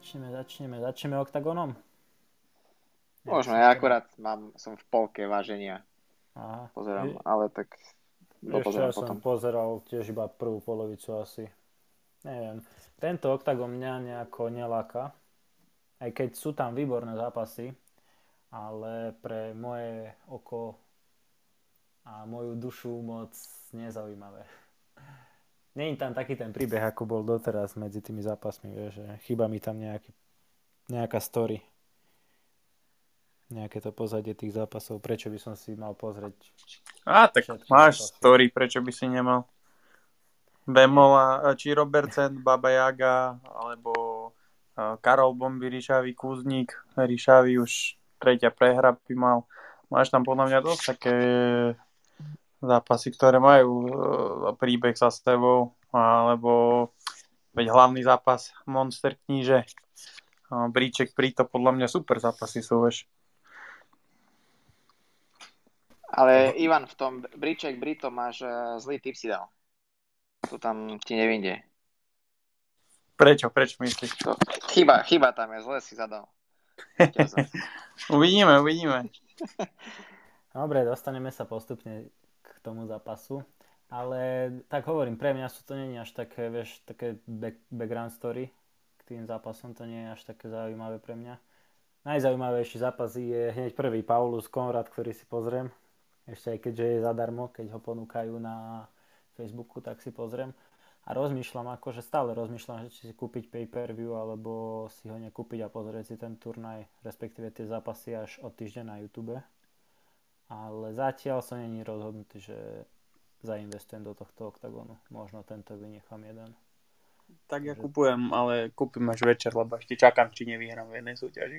Začneme, začneme, začneme oktagonom. Možno, ja akurát mám, som v polke váženia. Aha. Pozerám, ale tak ja dopozerám som potom. pozeral tiež iba prvú polovicu asi. Neviem. Tento oktagon mňa nejako neláka. Aj keď sú tam výborné zápasy, ale pre moje oko a moju dušu moc nezaujímavé. Není tam taký ten príbeh, ako bol doteraz medzi tými zápasmi, vieš, že chýba mi tam nejaký, nejaká story. Nejaké to pozadie tých zápasov, prečo by som si mal pozrieť. Á, tak máš zápasy. story, prečo by si nemal. Bemola, či Robertsen, Baba Jaga, alebo eh, Karol Bomby, Ríšavý Kuzník, Ríšavý už tretia prehra by mal. Máš tam podľa mňa dosť také zápasy, ktoré majú eh, príbeh za sebou, alebo veď hlavný zápas Monster kníže, Bríček, Príto, podľa mňa super zápasy sú, vieš. Ale Ivan, v tom Briček Brito máš eh, zlý tip si dal. To tam ti nevyjde. Prečo, prečo myslíš? To, chyba, chyba tam je, zle si zadal. Uvidíme, uvidíme. Dobre, dostaneme sa postupne tomu zápasu. Ale tak hovorím, pre mňa sú to nie až také, vieš, také back, background story k tým zápasom, to nie je až také zaujímavé pre mňa. Najzaujímavejší zápas je hneď prvý Paulus Konrad, ktorý si pozriem. Ešte aj keďže je zadarmo, keď ho ponúkajú na Facebooku, tak si pozriem. A rozmýšľam, akože stále rozmýšľam, že či si kúpiť pay-per-view, alebo si ho nekúpiť a pozrieť si ten turnaj, respektíve tie zápasy až od týždeň na YouTube. Ale zatiaľ som není rozhodnutý, že zainvestujem do tohto oktagónu. Možno tento vynechám jeden. Tak ja Takže- kupujem, ale kúpim až večer, lebo ešte čakám, či nevyhrám v jednej súťaži.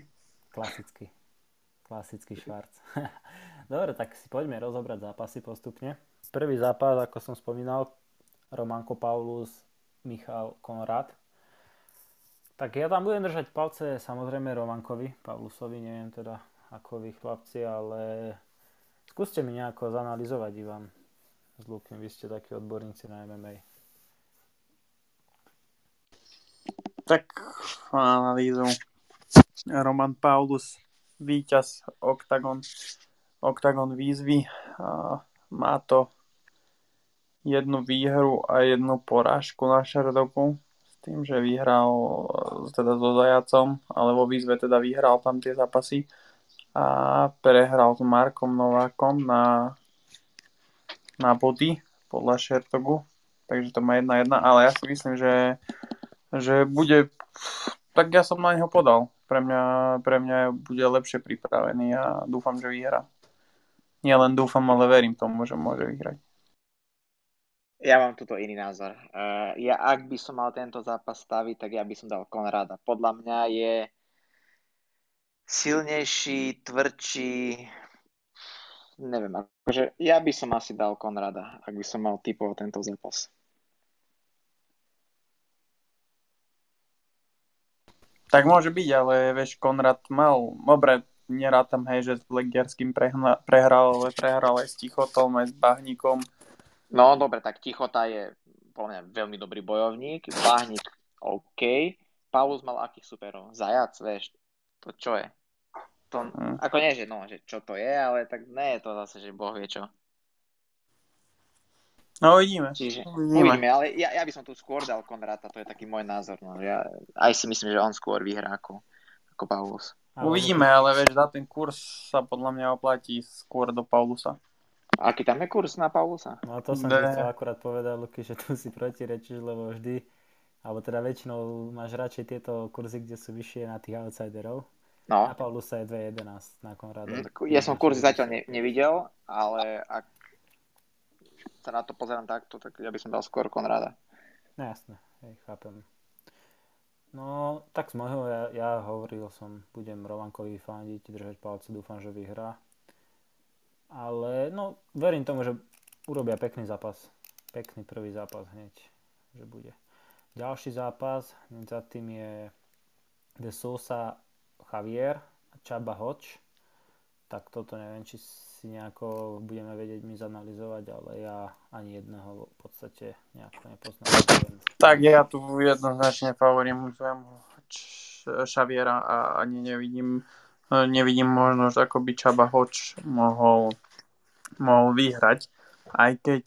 Klasický. Klasický švarc. Dobre, tak si poďme rozobrať zápasy postupne. Prvý zápas, ako som spomínal, Romanko Paulus, Michal Konrad. Tak ja tam budem držať palce samozrejme Romankovi, Paulusovi, neviem teda ako vy chlapci, ale skúste mi nejako zanalizovať, Ivan. S Lukem, vy ste takí odborníci na MMA. Tak analýzu. Roman Paulus, víťaz Octagon, Octagon výzvy. A má to jednu výhru a jednu porážku na šerdoku s tým, že vyhral teda so Zajacom, ale výzve teda vyhral tam tie zápasy a prehral s Markom Novákom na, na body podľa Šertogu, takže to má jedna jedna, ale ja si myslím, že, že bude, tak ja som na neho podal, pre mňa, pre mňa bude lepšie pripravený a dúfam, že vyhrá. Nie len dúfam, ale verím tomu, že môže vyhrať. Ja mám tuto iný názor. Uh, ja ak by som mal tento zápas staviť, tak ja by som dal Konrada. Podľa mňa je silnejší, tvrdší, neviem, akože ja by som asi dal Konrada, ak by som mal typovať tento zápas. Tak môže byť, ale vieš, Konrad mal, dobre, nerátam, hej, že s Legiarským prehna, prehral, ale prehral aj s Tichotom, aj s Bahníkom. No dobre, tak Tichota je podľa mňa veľmi dobrý bojovník, Bahník OK, Paulus mal akých superov? Zajac, vieš, to čo je? To, Hm. ako nie, že no, že čo to je, ale tak nie je to zase, že Boh vie čo. No uvidíme. Čiže Uvidíme. uvidíme, ale ja, ja by som tu skôr dal Konrata, to je taký môj názor. No. Ja aj si myslím, že on skôr vyhrá ako, ako Paulus. Uvidíme, ale vieš, za ten kurz sa podľa mňa oplatí skôr do Paulusa. Aký tam je kurz na Paulusa? No to som ti chcel akurát povedať, Luky, že tu si protirečíš, lebo vždy, alebo teda väčšinou máš radšej tieto kurzy, kde sú vyššie na tých outsiderov. No, Na Paulusa je 2.11 na Konrada. Mm, ja som kurzy zatiaľ ne, nevidel, ale ak sa na to pozerám takto, tak ja by som dal skôr Konrada. No jasné, hej, chápem. No, tak z môjho, ja, ja hovoril som, budem Rovankovi fandiť, držať palce, dúfam, že vyhrá. Ale, no, verím tomu, že urobia pekný zápas. Pekný prvý zápas hneď, že bude. Ďalší zápas, za tým je De Sousa Javier a Chaba Hoč. Tak toto neviem, či si nejako budeme vedieť my zanalizovať, ale ja ani jedného v podstate nejako nepoznám. Tak ja tu jednoznačne favorizujem Šaviera a ani nevidím, nevidím možnosť, ako by Čaba Hoč mohol, mohol vyhrať. Aj keď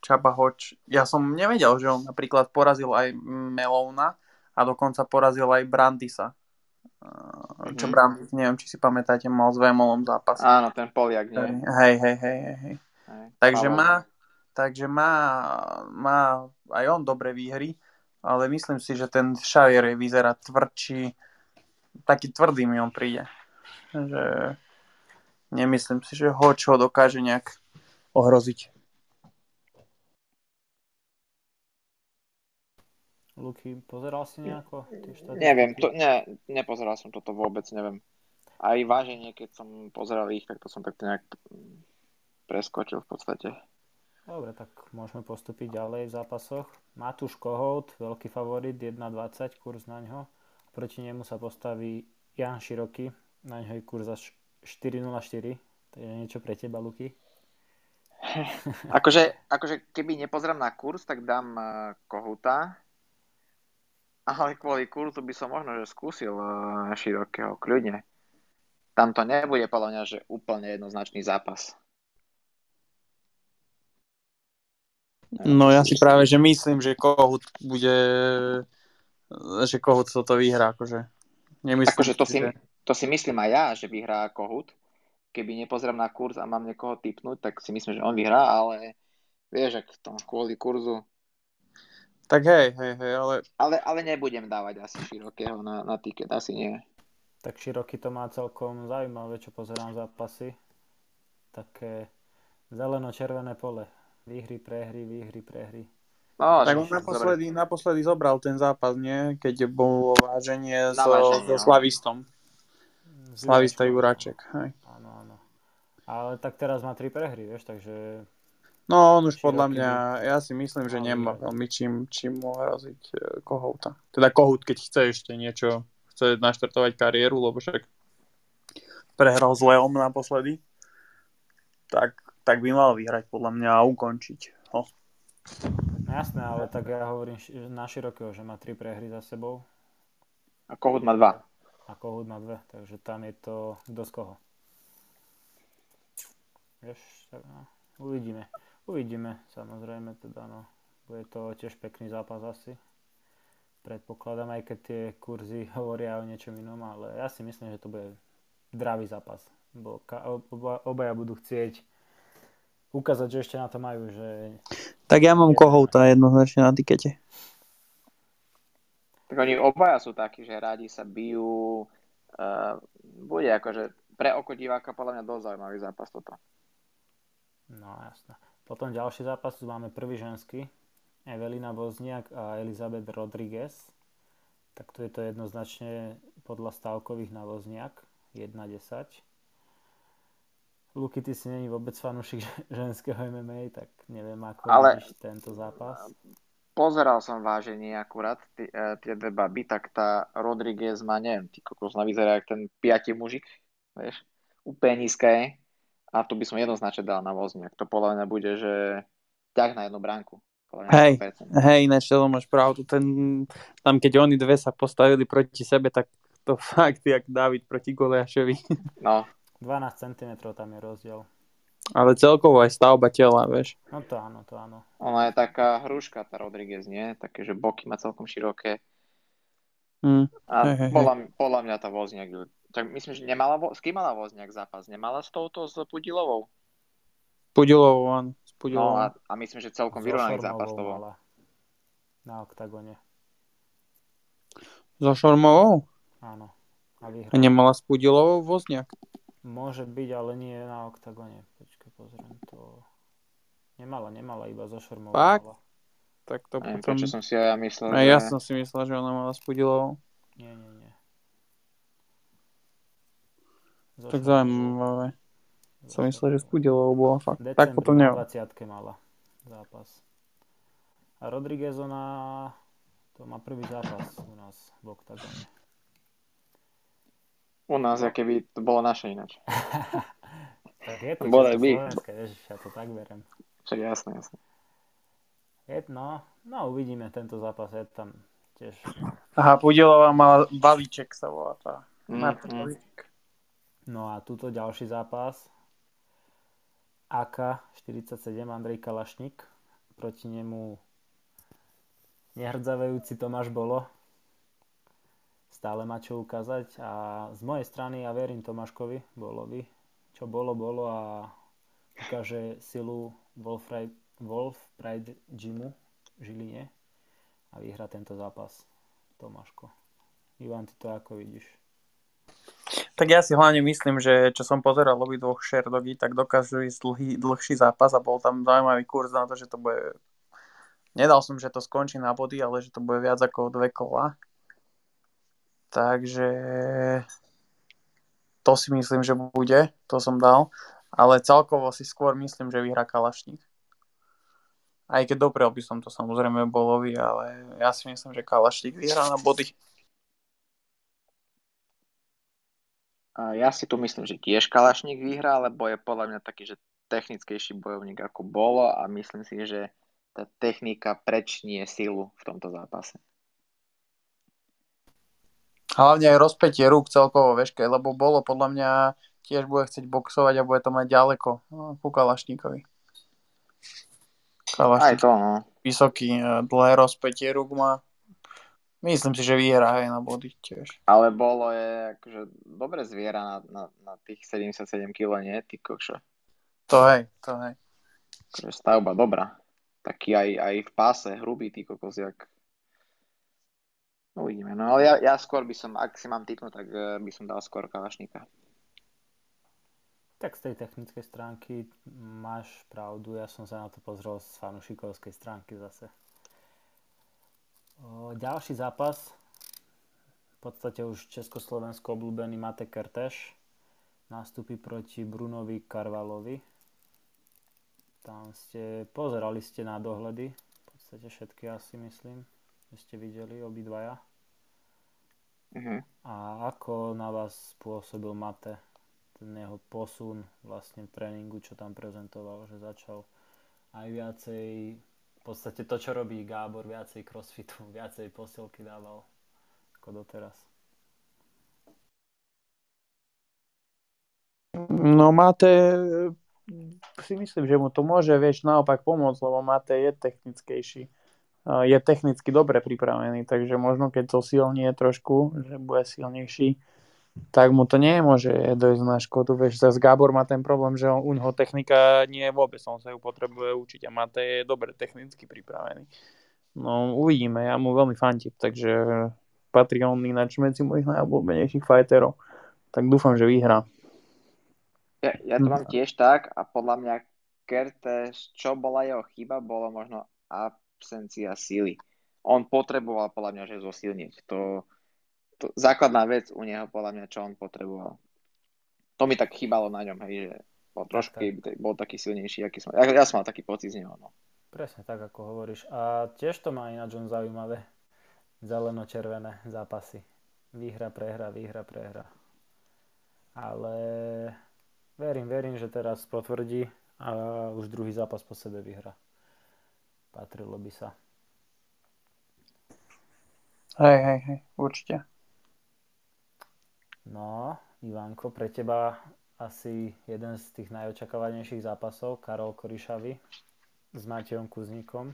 Čaba Hoč, ja som nevedel, že on napríklad porazil aj Melouna a dokonca porazil aj Brandisa. Čo mm-hmm. Brandis, neviem, či si pamätáte, mal s Vemolom zápas. Áno, ten Poliak, nie? Hej, hej, hej, hej. hej. Takže má, takže má, má aj on dobré výhry, ale myslím si, že ten Xavier vyzerá tvrdší, taký tvrdý mi on príde. Že nemyslím si, že ho čo dokáže nejak ohroziť. Luky, pozeral si nejako? Neviem, to, ne, nepozeral som toto vôbec, neviem. Aj váženie, keď som pozeral ich, tak to som tak nejak preskočil v podstate. Dobre, tak môžeme postúpiť ďalej v zápasoch. Matúš Kohout, veľký favorit, 1,20 kurz na ňo. Proti nemu sa postaví Jan Široký, na ňo je kurz až 4,04. To je niečo pre teba, Luky. akože, akože keby nepozerám na kurz, tak dám uh, Kohouta. Ale kvôli kurzu by som možno že skúsil uh, Širokého, kľudne. Tam to nebude podľa mňa, že úplne jednoznačný zápas. No ja si práve, že myslím, že Kohut bude, že Kohut toto vyhrá, akože. Nemyslím, akože to, si, že... to si myslím aj ja, že vyhrá Kohut. Keby nepozriem na kurz a mám niekoho typnúť, tak si myslím, že on vyhrá, ale vieš, ak to kvôli kurzu. Tak hej, hej, hej, ale... Ale, ale nebudem dávať asi širokého na, na tiket, asi nie. Tak široký to má celkom zaujímavé, čo pozerám zápasy. Také zeleno-červené pole Výhry, prehry, výhry, prehry. No, tak on naposledy, naposledy zobral ten zápas, nie? Keď bolo váženie so, so no. Slavistom. Slavista Juráček. Hej. Áno, áno. Ale tak teraz má tri prehry, vieš, takže... No, on už podľa mňa, ja si myslím, že nemá veľmi čím, čím mu hroziť e, Kohouta. Teda Kohout, keď chce ešte niečo, chce naštartovať kariéru, lebo však prehral s Leom naposledy, tak tak by mal vyhrať podľa mňa a ukončiť ho. No jasné, ale tak ja hovorím na širokého, že má tri prehry za sebou. A Kohut má dva. A Kohut má dve, takže tam je to kto z koho. Vieš, tak no, uvidíme. Uvidíme, samozrejme, teda no. Bude to tiež pekný zápas asi. Predpokladám, aj keď tie kurzy hovoria o niečom inom, ale ja si myslím, že to bude dravý zápas. Bo oba, obaja budú chcieť ukázať, že ešte na to majú. Že... Tak ja mám kohouta jednoznačne na tikete. Tak oni obaja sú takí, že rádi sa bijú. Uh, bude akože pre oko diváka podľa mňa dosť zaujímavý zápas toto. No jasné. Potom ďalší zápas, tu máme prvý ženský. Evelina Vozniak a Elizabeth Rodriguez. Tak tu je to jednoznačne podľa stavkových na Vozniak 1-10. Luky, ty si není vôbec fanúšik ženského MMA, tak neviem, ako Ale... tento zápas. Pozeral som váženie akurát e, tie dve baby, tak tá Rodriguez má, neviem, ty kokos na vyzerá jak ten piatý mužik, vieš, úplne nízka je. A tu by som jednoznačne dal na vozniak. To podľa mňa bude, že ťah na jednu bránku. Hej, hej, ináč to máš pravdu. Ten, tam keď oni dve sa postavili proti sebe, tak to fakt jak David proti Goliašovi. No, 12 cm tam je rozdiel. Ale celkovo aj stavba tela, vieš. No to áno, to áno. Ona je taká hruška, tá Rodriguez, nie? Také, že boky má celkom široké. Mm. A hey, hey, podľa, hey. podľa mňa tá Vozniak, tak myslím, že nemala, s kým mala Vozniak zápas? Nemala s touto, s Pudilovou? Pudilovou, áno. S Pudilovou. No a, a myslím, že celkom vyrovnaný zápas to bol. Na oktagone. So Šormovou? Áno. A, a nemala s Pudilovou Vozniak? Môže byť, ale nie na oktagone. Počkaj, pozriem to. Nemala, nemala, iba zo šormou. Fakt? Tak to Aj, potom... som si ja myslel, Aj že... ja som si myslel, že ona mala s Pudilovou. Nie, nie, nie. Tak zaujímavé. Som myslel, že s Pudilovou bola fakt. Decembri tak potom neviem. 20 mala zápas. A Rodriguez ona to má prvý zápas u nás v oktagone. U nás, aké by to bolo naše ináč. tak je to Bodaj by. ježiš, ja to tak berem. Však jasné, jasné. Je, no, no uvidíme tento zápas, je tam tiež. Aha, Pudilová mala balíček sa volá tá. Mm, Marta mm. balíček. No a túto ďalší zápas. AK-47 Andrej Kalašník. Proti nemu nehrdzavejúci Tomáš Bolo. Stále má čo ukázať a z mojej strany ja verím Tomáškovi Bolovi. Čo bolo, bolo a ukáže silu Wolf Pride, Wolf Pride Gymu v Žiline a vyhrá tento zápas Tomáško. Ivan, ty to ako vidíš? Tak ja si hlavne myslím, že čo som pozeral obi dvoch Sherdogy, tak dokážu ísť dlhý, dlhší zápas a bol tam zaujímavý kurz na to, že to bude... Nedal som, že to skončí na body, ale že to bude viac ako dve kola. Takže to si myslím, že bude, to som dal. Ale celkovo si skôr myslím, že vyhrá Kalašník. Aj keď doprel by som to samozrejme Bolovi, ale ja si myslím, že Kalašník vyhrá na body. Ja si tu myslím, že tiež Kalašník vyhrá, lebo je podľa mňa taký, že technickejší bojovník ako bolo a myslím si, že tá technika prečnie silu v tomto zápase. Hlavne aj rozpätie rúk celkovo, vieš, lebo bolo podľa mňa tiež bude chcieť boxovať a bude to mať ďaleko no, ku Kalašníkovi. Aj Kalašník to, no. vysoký, e, dlhé rozpätie rúk má. Myslím si, že vyhrá aj na body tiež. Ale bolo je akože dobre zviera na, na, na tých 77 kg, nie? Ty kokšo. To hej, to hej. Akože stavba dobrá. Taký aj, aj v páse, hrubý ty kokos, jak... No uvidíme. No ale ja, ja skôr by som, ak si mám typnúť, tak eh, by som dal skôr Kalašníka. Tak z tej technickej stránky máš pravdu, ja som sa na to pozrel z fanušikovskej stránky zase. Ďalší zápas, v podstate už československo obľúbený Mate Kerteš, nastúpi proti Brunovi Karvalovi. Tam ste, pozerali ste na dohľady, v podstate všetky asi myslím, že ste videli obidvaja. Mhm. A ako na vás pôsobil Mate? Ten jeho posun vlastne v tréningu, čo tam prezentoval, že začal aj viacej, v podstate to, čo robí Gábor, viacej crossfitu, viacej posilky dával ako doteraz. No Mate, si myslím, že mu to môže, vieš, naopak pomôcť, lebo Mate je technickejší. A Je technicky dobre pripravený, takže možno keď to silnie trošku, že bude silnejší, tak mu to nemôže dojsť na škodu. Vieš, zase Gábor má ten problém, že on, u neho technika nie je vôbec, on sa ju potrebuje učiť a Mate je dobre technicky pripravený. No uvidíme, ja mu veľmi fantím, takže patrí on ináč medzi mojich najobľúbenejších fighterov. Tak dúfam, že vyhrá. Ja, ja to mám tiež tak a podľa mňa Kertes, čo bola jeho chyba, bolo možno absencia síly. On potreboval podľa mňa, že zosilniť. To, to základná vec u neho podľa mňa, čo on potreboval. To mi tak chýbalo na ňom, hej, že bol trošku, tak. bol taký silnejší, aký som, ja, ja som mal taký pocit z neho, no. Presne tak, ako hovoríš. A tiež to má ináč on zaujímavé. Zeleno-červené zápasy. Výhra, prehra, výhra, prehra. Ale verím, verím, že teraz potvrdí a už druhý zápas po sebe vyhra. Patrilo by sa. Hej, hej, hej, určite. No, Ivanko, pre teba asi jeden z tých najočakávanejších zápasov, Karol Korišavy s Matejom Kuzníkom.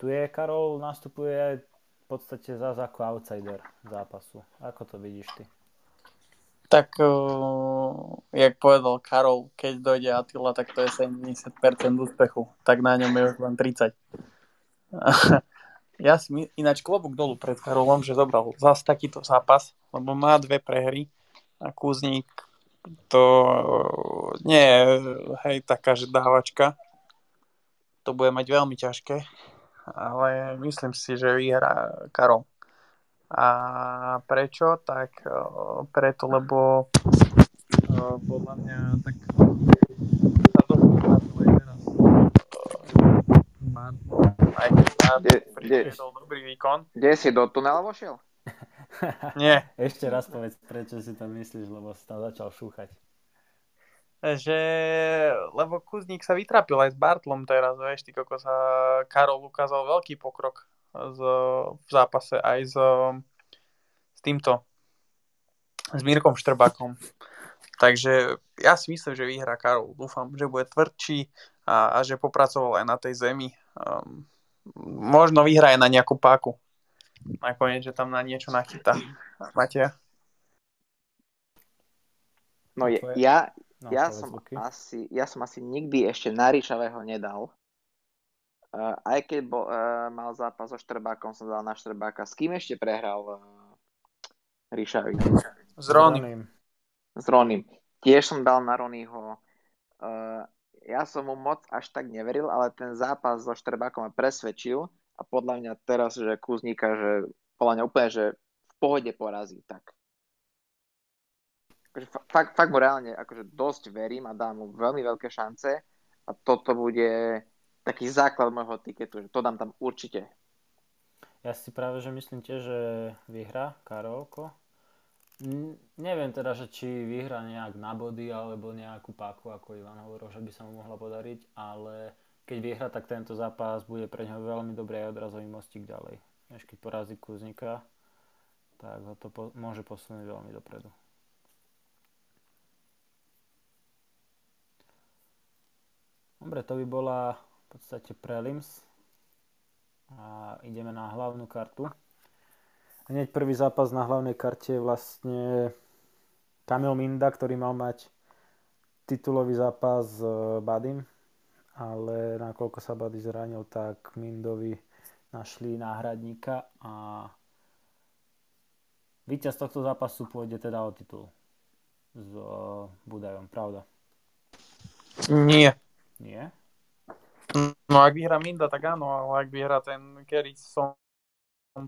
Tu je, Karol nastupuje v podstate zase ako outsider zápasu. Ako to vidíš ty? Tak, uh, jak povedal Karol, keď dojde Attila, tak to je 70% úspechu. Tak na ňom je už len 30. ja si ináč klobúk dolu pred Karolom, že zobral zase takýto zápas, lebo má dve prehry a Kuzník to nie je hej, taká, že dávačka. To bude mať veľmi ťažké, ale myslím si, že vyhrá Karol. A prečo? Tak uh, preto, lebo uh, podľa mňa tak sa to teraz. Aj keď prišiel dobrý výkon. Kde si do tunela vošiel? Nie, Ešte raz povedz, prečo si to myslíš, lebo si tam začal šúchať. že lebo Kuzník sa vytrapil aj s Bartlom teraz, vieš, ty koko sa Karol ukázal veľký pokrok z, v zápase aj s, s týmto s Mírkom Štrbákom. Takže ja si myslím, že vyhrá Karol. Dúfam, že bude tvrdší a, a že popracoval aj na tej zemi. Um, možno vyhrá aj na nejakú páku. Nakoniec, že tam na niečo nachytá. Matia? No je, ja, no, ja, som asi, ja som asi nikdy ešte na Ríšavého nedal. Uh, aj keď bol, uh, mal zápas so Štrbákom, som dal na Štrbáka. S kým ešte prehral uh, Ríšavý? S Ronim. S Ronim. Tiež som dal na Ronyho. Uh, ja som mu moc až tak neveril, ale ten zápas so Štrbákom ma presvedčil a podľa mňa teraz, že Kuzníka, že podľa mňa úplne, že v pohode porazí, tak akože fakt, fakt mu reálne akože dosť verím a dám mu veľmi veľké šance a toto bude taký základ môjho tiketu, že to dám tam určite. Ja si práve, že myslím tiež, že vyhra Karolko. Neviem teda, že či vyhra nejak na body alebo nejakú páku, ako Ivan hovoril, že by sa mu mohla podariť, ale keď vyhra, tak tento zápas bude pre ňoho veľmi dobrý aj odrazový mostík ďalej. Než keď porazí Kuznika, tak ho to po- môže posunúť veľmi dopredu. Dobre, to by bola v podstate prelims. A ideme na hlavnú kartu. Hneď prvý zápas na hlavnej karte vlastne Kamil Minda, ktorý mal mať titulový zápas s Badim, ale nakoľko sa Bady zranil, tak Mindovi našli náhradníka a víťaz tohto zápasu pôjde teda o titul s Budajom, pravda? Nie. Nie? No ak vyhrá Minda, tak áno, ale ak vyhrá ten Kerry som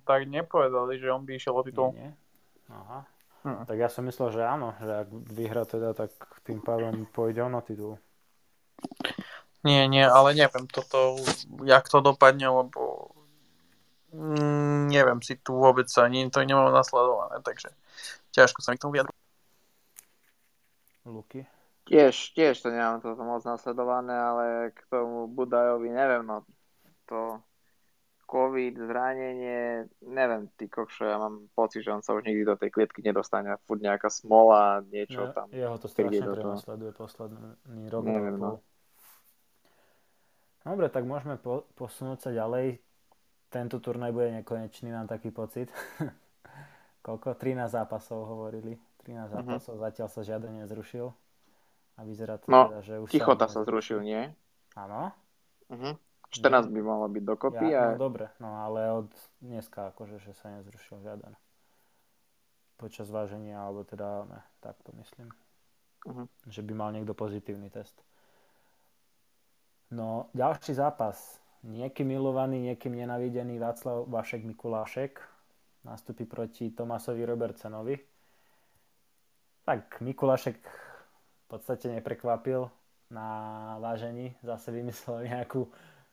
tak nepovedali, že on by išiel o titul. Nie, nie. Aha. Hm. Tak ja som myslel, že áno, že ak vyhrá teda, tak tým pádom pôjde on o titul. Nie, nie, ale neviem toto, jak to dopadne, lebo mm, neviem si tu vôbec ani to nemám nasledované, takže ťažko sa mi k tomu vyjadru. Luky? Tiež, tiež to nemám toto moc nasledované, ale k tomu Budajovi neviem, no to COVID, zranenie, neviem, ty kokšo, ja mám pocit, že on sa už nikdy do tej klietky nedostane, furt nejaká smola, niečo no, tam. Jeho to strašne prenasleduje posledný rok. Neviem, no. Dobre, tak môžeme po- posunúť sa ďalej. Tento turnaj bude nekonečný, mám taký pocit. Koľko? 13 zápasov hovorili. 13 uh-huh. zápasov, zatiaľ sa žiaden nezrušil. A vyzerá to no, teda, že už Tichota sa, sa zrušil, nie? Áno. Uh-huh. 14 by malo byť dokopy. Ja, a... No dobre, no ale od dneska akože, že sa nezrušil žiaden. Počas váženia, alebo teda, ne, tak to myslím. Uh-huh. Že by mal niekto pozitívny test. No, ďalší zápas. Niekým milovaný, niekým nenavidený Václav Vašek Mikulášek nastúpi proti Tomasovi Robertsenovi. Tak, Mikulášek v podstate neprekvapil na vážení. Zase vymyslel nejakú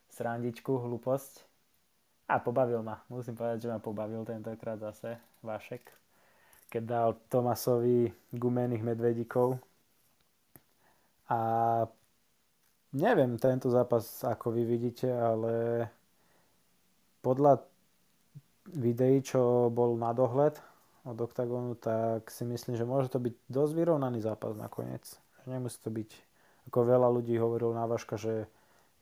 srandičku, hlúposť. A pobavil ma. Musím povedať, že ma pobavil tentokrát zase Vašek. Keď dal Tomasovi gumených medvedíkov. A neviem tento zápas, ako vy vidíte, ale podľa videí, čo bol na dohľad od OKTAGONu, tak si myslím, že môže to byť dosť vyrovnaný zápas nakoniec nemusí to byť, ako veľa ľudí hovorilo na Vaška, že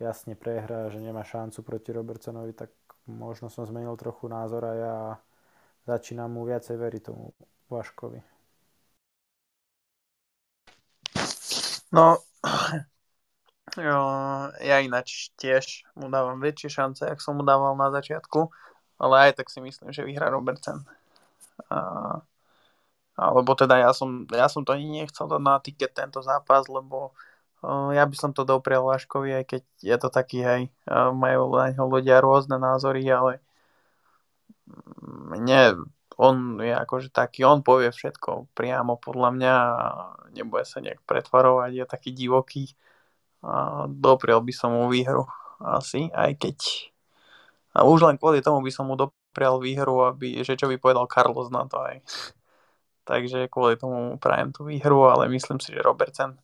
jasne prehrá, že nemá šancu proti Robertsonovi, tak možno som zmenil trochu názor a ja začínam mu viacej veriť tomu Vaškovi. No, jo, ja ináč tiež mu dávam väčšie šance, ak som mu dával na začiatku, ale aj tak si myslím, že vyhrá Robertson. A alebo teda ja som, ja som to ani nechcel dať na tiket tento zápas, lebo uh, ja by som to doprial Váškovi, aj keď je to taký, hej, uh, majú na ňo ľudia rôzne názory, ale mne, on je akože taký, on povie všetko priamo podľa mňa nebude sa nejak pretvarovať, je taký divoký a doprial by som mu výhru asi, aj keď a už len kvôli tomu by som mu doprial výhru, aby, že čo by povedal Carlos na to aj takže kvôli tomu prajem tú výhru, ale myslím si, že Robertson,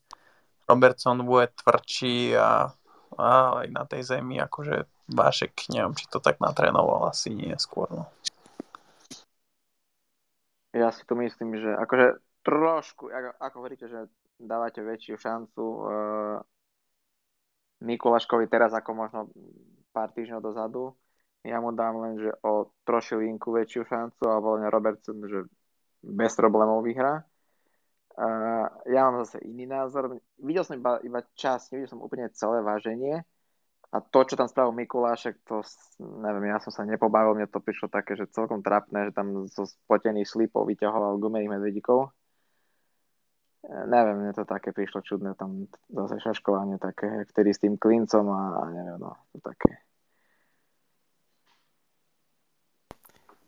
Robertson bude tvrdší a, a aj na tej zemi, akože Vášek, neviem, či to tak natrénoval, asi nie skôr, no. Ja si to myslím, že akože trošku, ako, ako hovoríte, že dávate väčšiu šancu uh, Mikuláškovi teraz ako možno pár týždňov dozadu. Ja mu dám len, že o trošilinku väčšiu šancu, alebo len Robertson, že bez problémov vyhrá. Uh, ja mám zase iný názor. Videl som iba, iba čas, nevidel som úplne celé váženie. A to, čo tam spravil Mikulášek, to neviem, ja som sa nepobavil, mne to prišlo také, že celkom trapné, že tam zo spotených slipov vyťahoval gumených medvedíkov. E, neviem, mne to také prišlo čudné, tam zase šaškovanie také, ktorý s tým klincom a, a neviem, no, to také.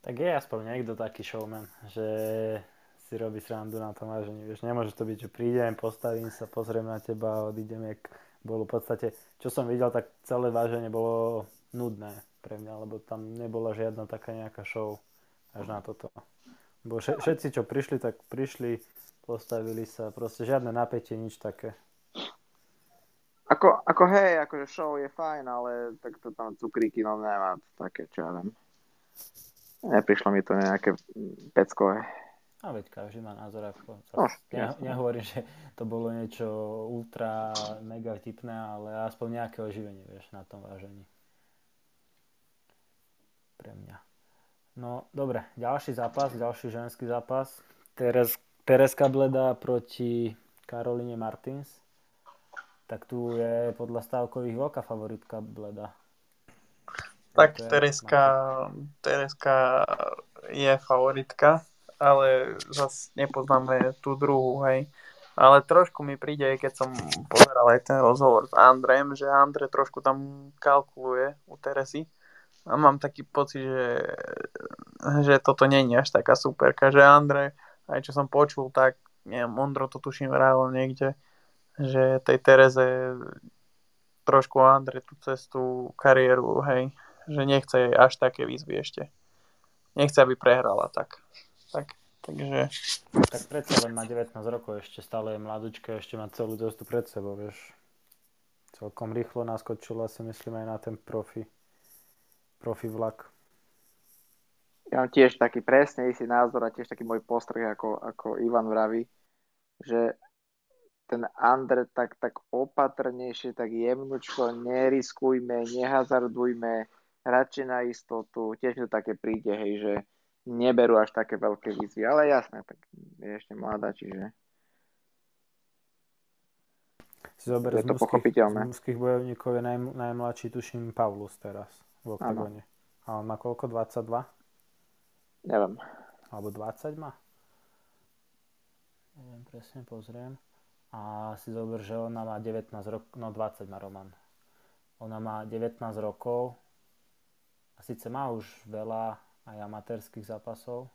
Tak je aspoň niekto taký showman, že si robí srandu na tom vážení. Vieš, nemôže to byť, že prídem, postavím sa, pozriem na teba a odídem, jak bolo v podstate, čo som videl, tak celé váženie bolo nudné pre mňa, lebo tam nebola žiadna taká nejaká show až na toto. Bo všetci, čo prišli, tak prišli, postavili sa, proste žiadne napätie, nič také. Ako, ako hej, akože show je fajn, ale tak to tam cukríky, no nemá také, čo ja viem. Neprišlo mi to nejaké peckové. A veď každý má názor ako... No, ja, nehovorím, že to bolo niečo ultra mega vtipné, ale aspoň nejaké oživenie, vieš, na tom vážení. Pre mňa. No, dobre, ďalší zápas, ďalší ženský zápas. Teres, Tereska Bleda proti Karoline Martins. Tak tu je podľa stávkových veľká favoritka Bleda. Tak Tereska, Tereska je favoritka ale zase nepoznáme tú druhú, hej. Ale trošku mi príde, keď som pozeral aj ten rozhovor s Andrem, že Andre trošku tam kalkuluje u Teresy. A mám taký pocit, že, že toto není až taká superka, že Andre, aj čo som počul, tak neviem, Ondro to tuším vrával niekde, že tej Tereze trošku Andre tú cestu, kariéru, hej, že nechce až také výzvy ešte. Nechce, aby prehrala tak. Tak, takže... Tak predsa len má 19 rokov, ešte stále je mladúčka, ešte má celú cestu pred sebou, vieš. Celkom rýchlo naskočila si myslím aj na ten profi, profi vlak. Ja mám tiež taký presne istý názor a tiež taký môj postreh, ako, ako Ivan vraví, že ten Andre tak, tak opatrnejšie, tak jemnučko, neriskujme, nehazardujme, radšej na istotu. Tiež mi to také príde, hej, že neberú až také veľké výzvy, ale jasné, tak je ešte mladá, čiže si zober, je to mužských, pochopiteľné. Z mužských bojovníkov je naj, najmladší, tuším, Paulus teraz v oktagóne. A on má koľko? 22? Neviem. Alebo 20 má? Neviem, presne pozriem. A si zober, že ona má 19 rokov, no 20 má Roman. Ona má 19 rokov a síce má už veľa aj amatérských zápasov.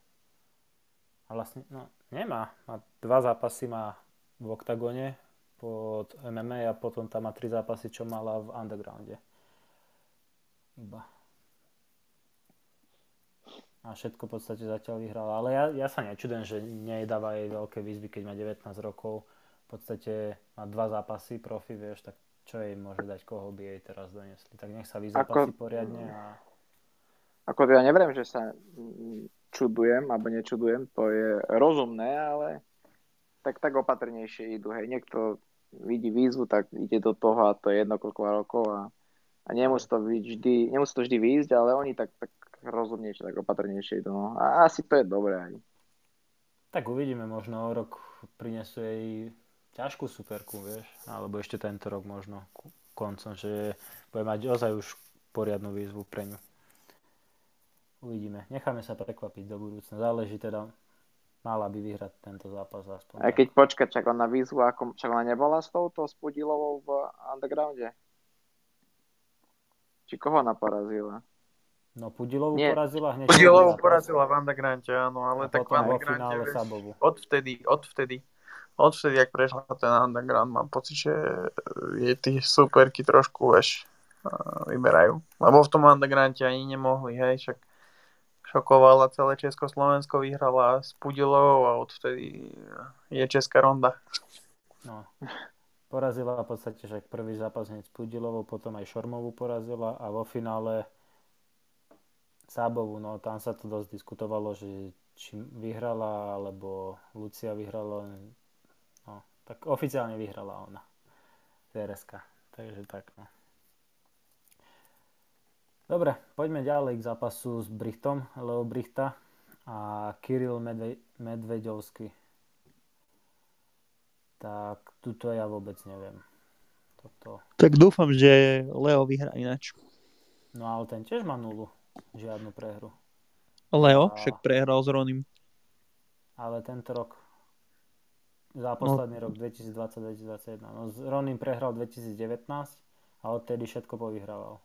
A vlastne, no, nemá. Má dva zápasy má v oktagone pod MMA a potom tam má tri zápasy, čo mala v undergrounde. Iba. A všetko v podstate zatiaľ vyhrala. Ale ja, ja sa nečudujem, že nedáva jej veľké výzvy, keď má 19 rokov. V podstate má dva zápasy profi, vieš, tak čo jej môže dať, koho by jej teraz donesli. Tak nech sa vyzápasí Ako... poriadne a ako ja neviem, že sa čudujem alebo nečudujem, to je rozumné, ale tak, tak opatrnejšie idú. Hej. Niekto vidí výzvu, tak ide do toho a to je jedno koľko rokov a, a nemusí to vždy, nemusí to vždy výjsť, ale oni tak, tak rozumnejšie, tak opatrnejšie idú. No. A asi to je dobré aj. Tak uvidíme, možno o rok prinesú jej ťažkú superku, vieš, alebo ešte tento rok možno koncom, že bude mať ozaj už poriadnu výzvu pre ňu. Uvidíme. Necháme sa prekvapiť do budúcna. Záleží teda, mala by vyhrať tento zápas aspoň. A keď počkať, čak ona výzvu, ako, čak ona nebola s touto Spudilovou v undergrounde? Či koho ona porazila? No Pudilovú Nie. porazila hneď. Pudilovú porazila v undergrounde, áno, ale a tak v undergrounde, vieš, odvtedy, odvtedy, odvtedy, ak prešla ten underground, mám pocit, že je tí superky trošku, vieš, vyberajú. Lebo v tom undergrounde ani nemohli, hej, však šokovala celé Československo, vyhrala s Pudilou a odvtedy je Česká ronda. No. porazila v podstate však prvý zápas hneď Pudilovou, potom aj Šormovú porazila a vo finále Sábovú, no tam sa to dosť diskutovalo, že či vyhrala, alebo Lucia vyhrala, no, tak oficiálne vyhrala ona, DRSK, takže tak, no. Dobre, poďme ďalej k zápasu s Brichtom, Leo Brichta a Kiril Medve- Medvedovský. Tak tuto ja vôbec neviem. Toto. Tak dúfam, že Leo vyhrá ináč. No ale ten tiež má nulu. Žiadnu prehru. Leo A- však prehral s Ronim. Ale tento rok za posledný rok 2020-2021. No s Ronin prehral 2019 a odtedy všetko povyhrával.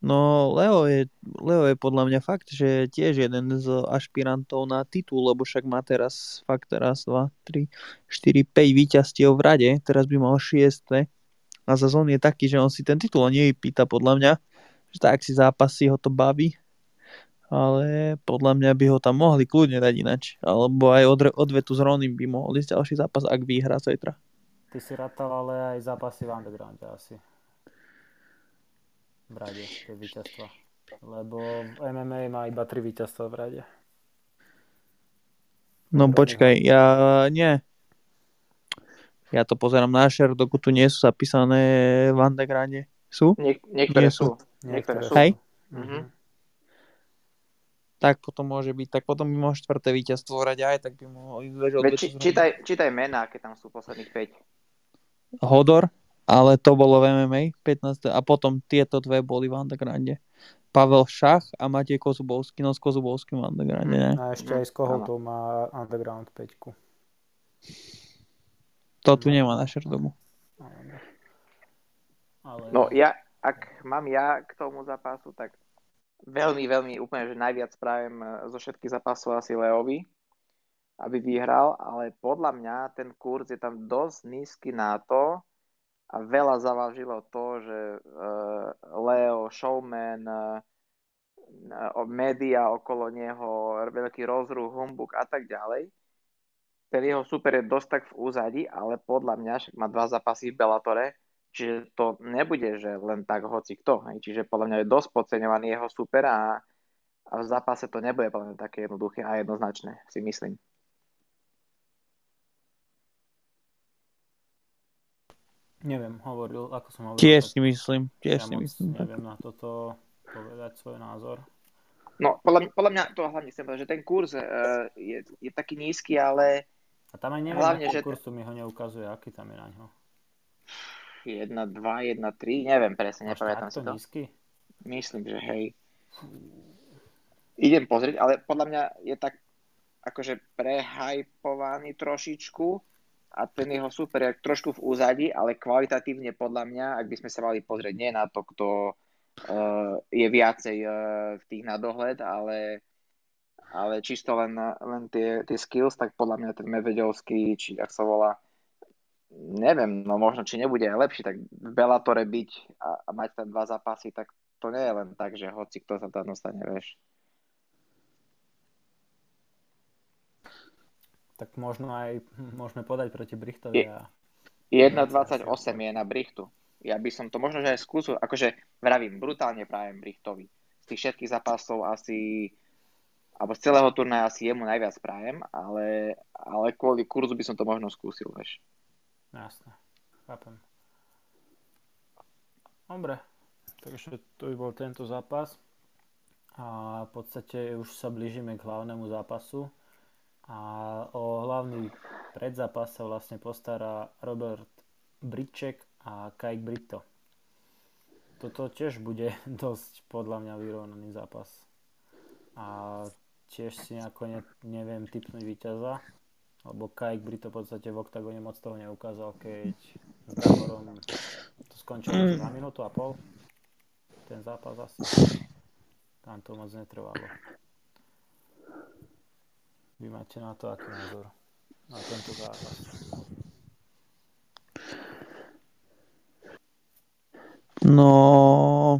No Leo je, Leo je podľa mňa fakt, že tiež jeden z ašpirantov na titul, lebo však má teraz fakt raz, 2, 3, 4, 5 víťazstiev v rade, teraz by mal 6. A za on je taký, že on si ten titul nevypýta podľa mňa, že tak si zápasy ho to baví. Ale podľa mňa by ho tam mohli kľudne dať inač. Alebo aj od, odvetu s Ronim by mohol ísť ďalší zápas, ak vyhrá zajtra. Ty si ratal ale aj zápasy v undergrounde asi. V rade, tie víťazstva. Lebo v MMA má iba 3 víťazstva v rade. No Dobre, počkaj, ja nie. Ja to pozerám na share, dokud tu nie sú zapísané v undergrounde. Sú? Niek- niektoré Nie sú. sú. Niektoré sú. Hej? Mhm. Tak potom môže byť, tak potom by mohol štvrté víťazstvo v rade aj, tak by mohol ísť či, čítaj, čítaj mená, keď tam sú posledných 5. Hodor, ale to bolo v MMA 15. a potom tieto dve boli v undergrounde. Pavel Šach a Matej Kozubovský, no s Kozubovským v undergrounde, ne? A ešte aj s Koholtou má underground 5. To tu nemá na šerdomu. No ja, ak mám ja k tomu zápasu, tak veľmi, veľmi úplne, že najviac prajem eh, zo všetkých zápasov asi Leovi, aby vyhral, ale podľa mňa ten kurz je tam dosť nízky na to a veľa zavažilo to, že uh, Leo, showman, uh, média okolo neho, veľký rozruch, humbuk a tak ďalej. Ten jeho super je dosť tak v úzadi, ale podľa mňa však má dva zápasy v Bellatore, Čiže to nebude, že len tak hoci kto. Hej. Čiže podľa mňa je dosť podceňovaný jeho super a, a v zápase to nebude podľa mňa také jednoduché a jednoznačné, si myslím. Neviem, hovoril, ako som hovoril. Tiež si myslím, tiež ja si myslím. tak. neviem na toto povedať svoj názor. No, podľa, mňa- podľa mňa to hlavne chcem povedať, že ten kurz uh, je, je taký nízky, ale A tam aj neviem, Hlavne, že- kurzu mi ho neukazuje, aký tam je na ňo. 1, 2, 1, 3, neviem presne, nepamätám si to. nízky? Myslím, že hej. Idem pozrieť, ale podľa mňa je tak akože prehajpovaný trošičku a ten jeho super je trošku v úzadi, ale kvalitatívne podľa mňa, ak by sme sa mali pozrieť nie na to, kto uh, je viacej uh, tých na dohľad, ale, ale čisto len, len tie, tie skills, tak podľa mňa ten Medvedovský, či ak sa volá, neviem, no možno či nebude aj lepší, tak v Bellatore byť a, a mať tam dva zápasy, tak to nie je len tak, že hoci kto sa tam dostane, vieš. Tak možno aj môžeme podať proti Brichtovi a 1.28 je na Brichtu. Ja by som to možno, že aj skúsil, akože vravím, brutálne prajem Brichtovi. Z tých všetkých zápasov asi, alebo z celého turnaja asi jemu najviac prajem, ale, ale kvôli kurzu by som to možno skúsil, vieš. Jasné, chápem. Dobre, takže to by bol tento zápas. A v podstate už sa blížime k hlavnému zápasu. A o hlavný predzápas sa vlastne postará Robert Briček a Kajk Brito. Toto tiež bude dosť podľa mňa vyrovnaný zápas. A tiež si nejako ne, neviem typnúť víťaza, lebo Kajk Brito v podstate v oktagone moc toho neukázal, keď s Damorom to skončilo na minútu a pol. Ten zápas asi. Tam to moc netrvalo. Vy máte na to aký názor? Na tento zápas. No,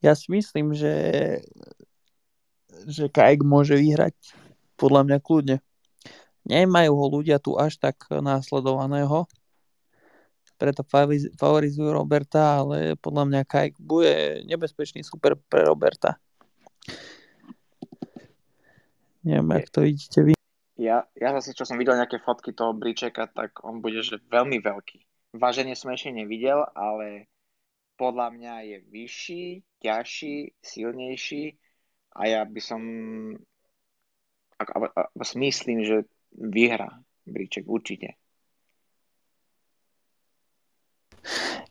ja si myslím, že, že Kajk môže vyhrať podľa mňa kľudne. nemajú ho ľudia tu až tak následovaného, preto favorizujú Roberta, ale podľa mňa Kajk bude nebezpečný super pre Roberta. Neviem, jak to vidíte vy. Ja, ja zase, čo som videl nejaké fotky toho Bričeka, tak on bude že veľmi veľký. Váženie som ešte nevidel, ale podľa mňa je vyšší, ťažší, silnejší a ja by som a, a, a, myslím, že vyhra Briček určite.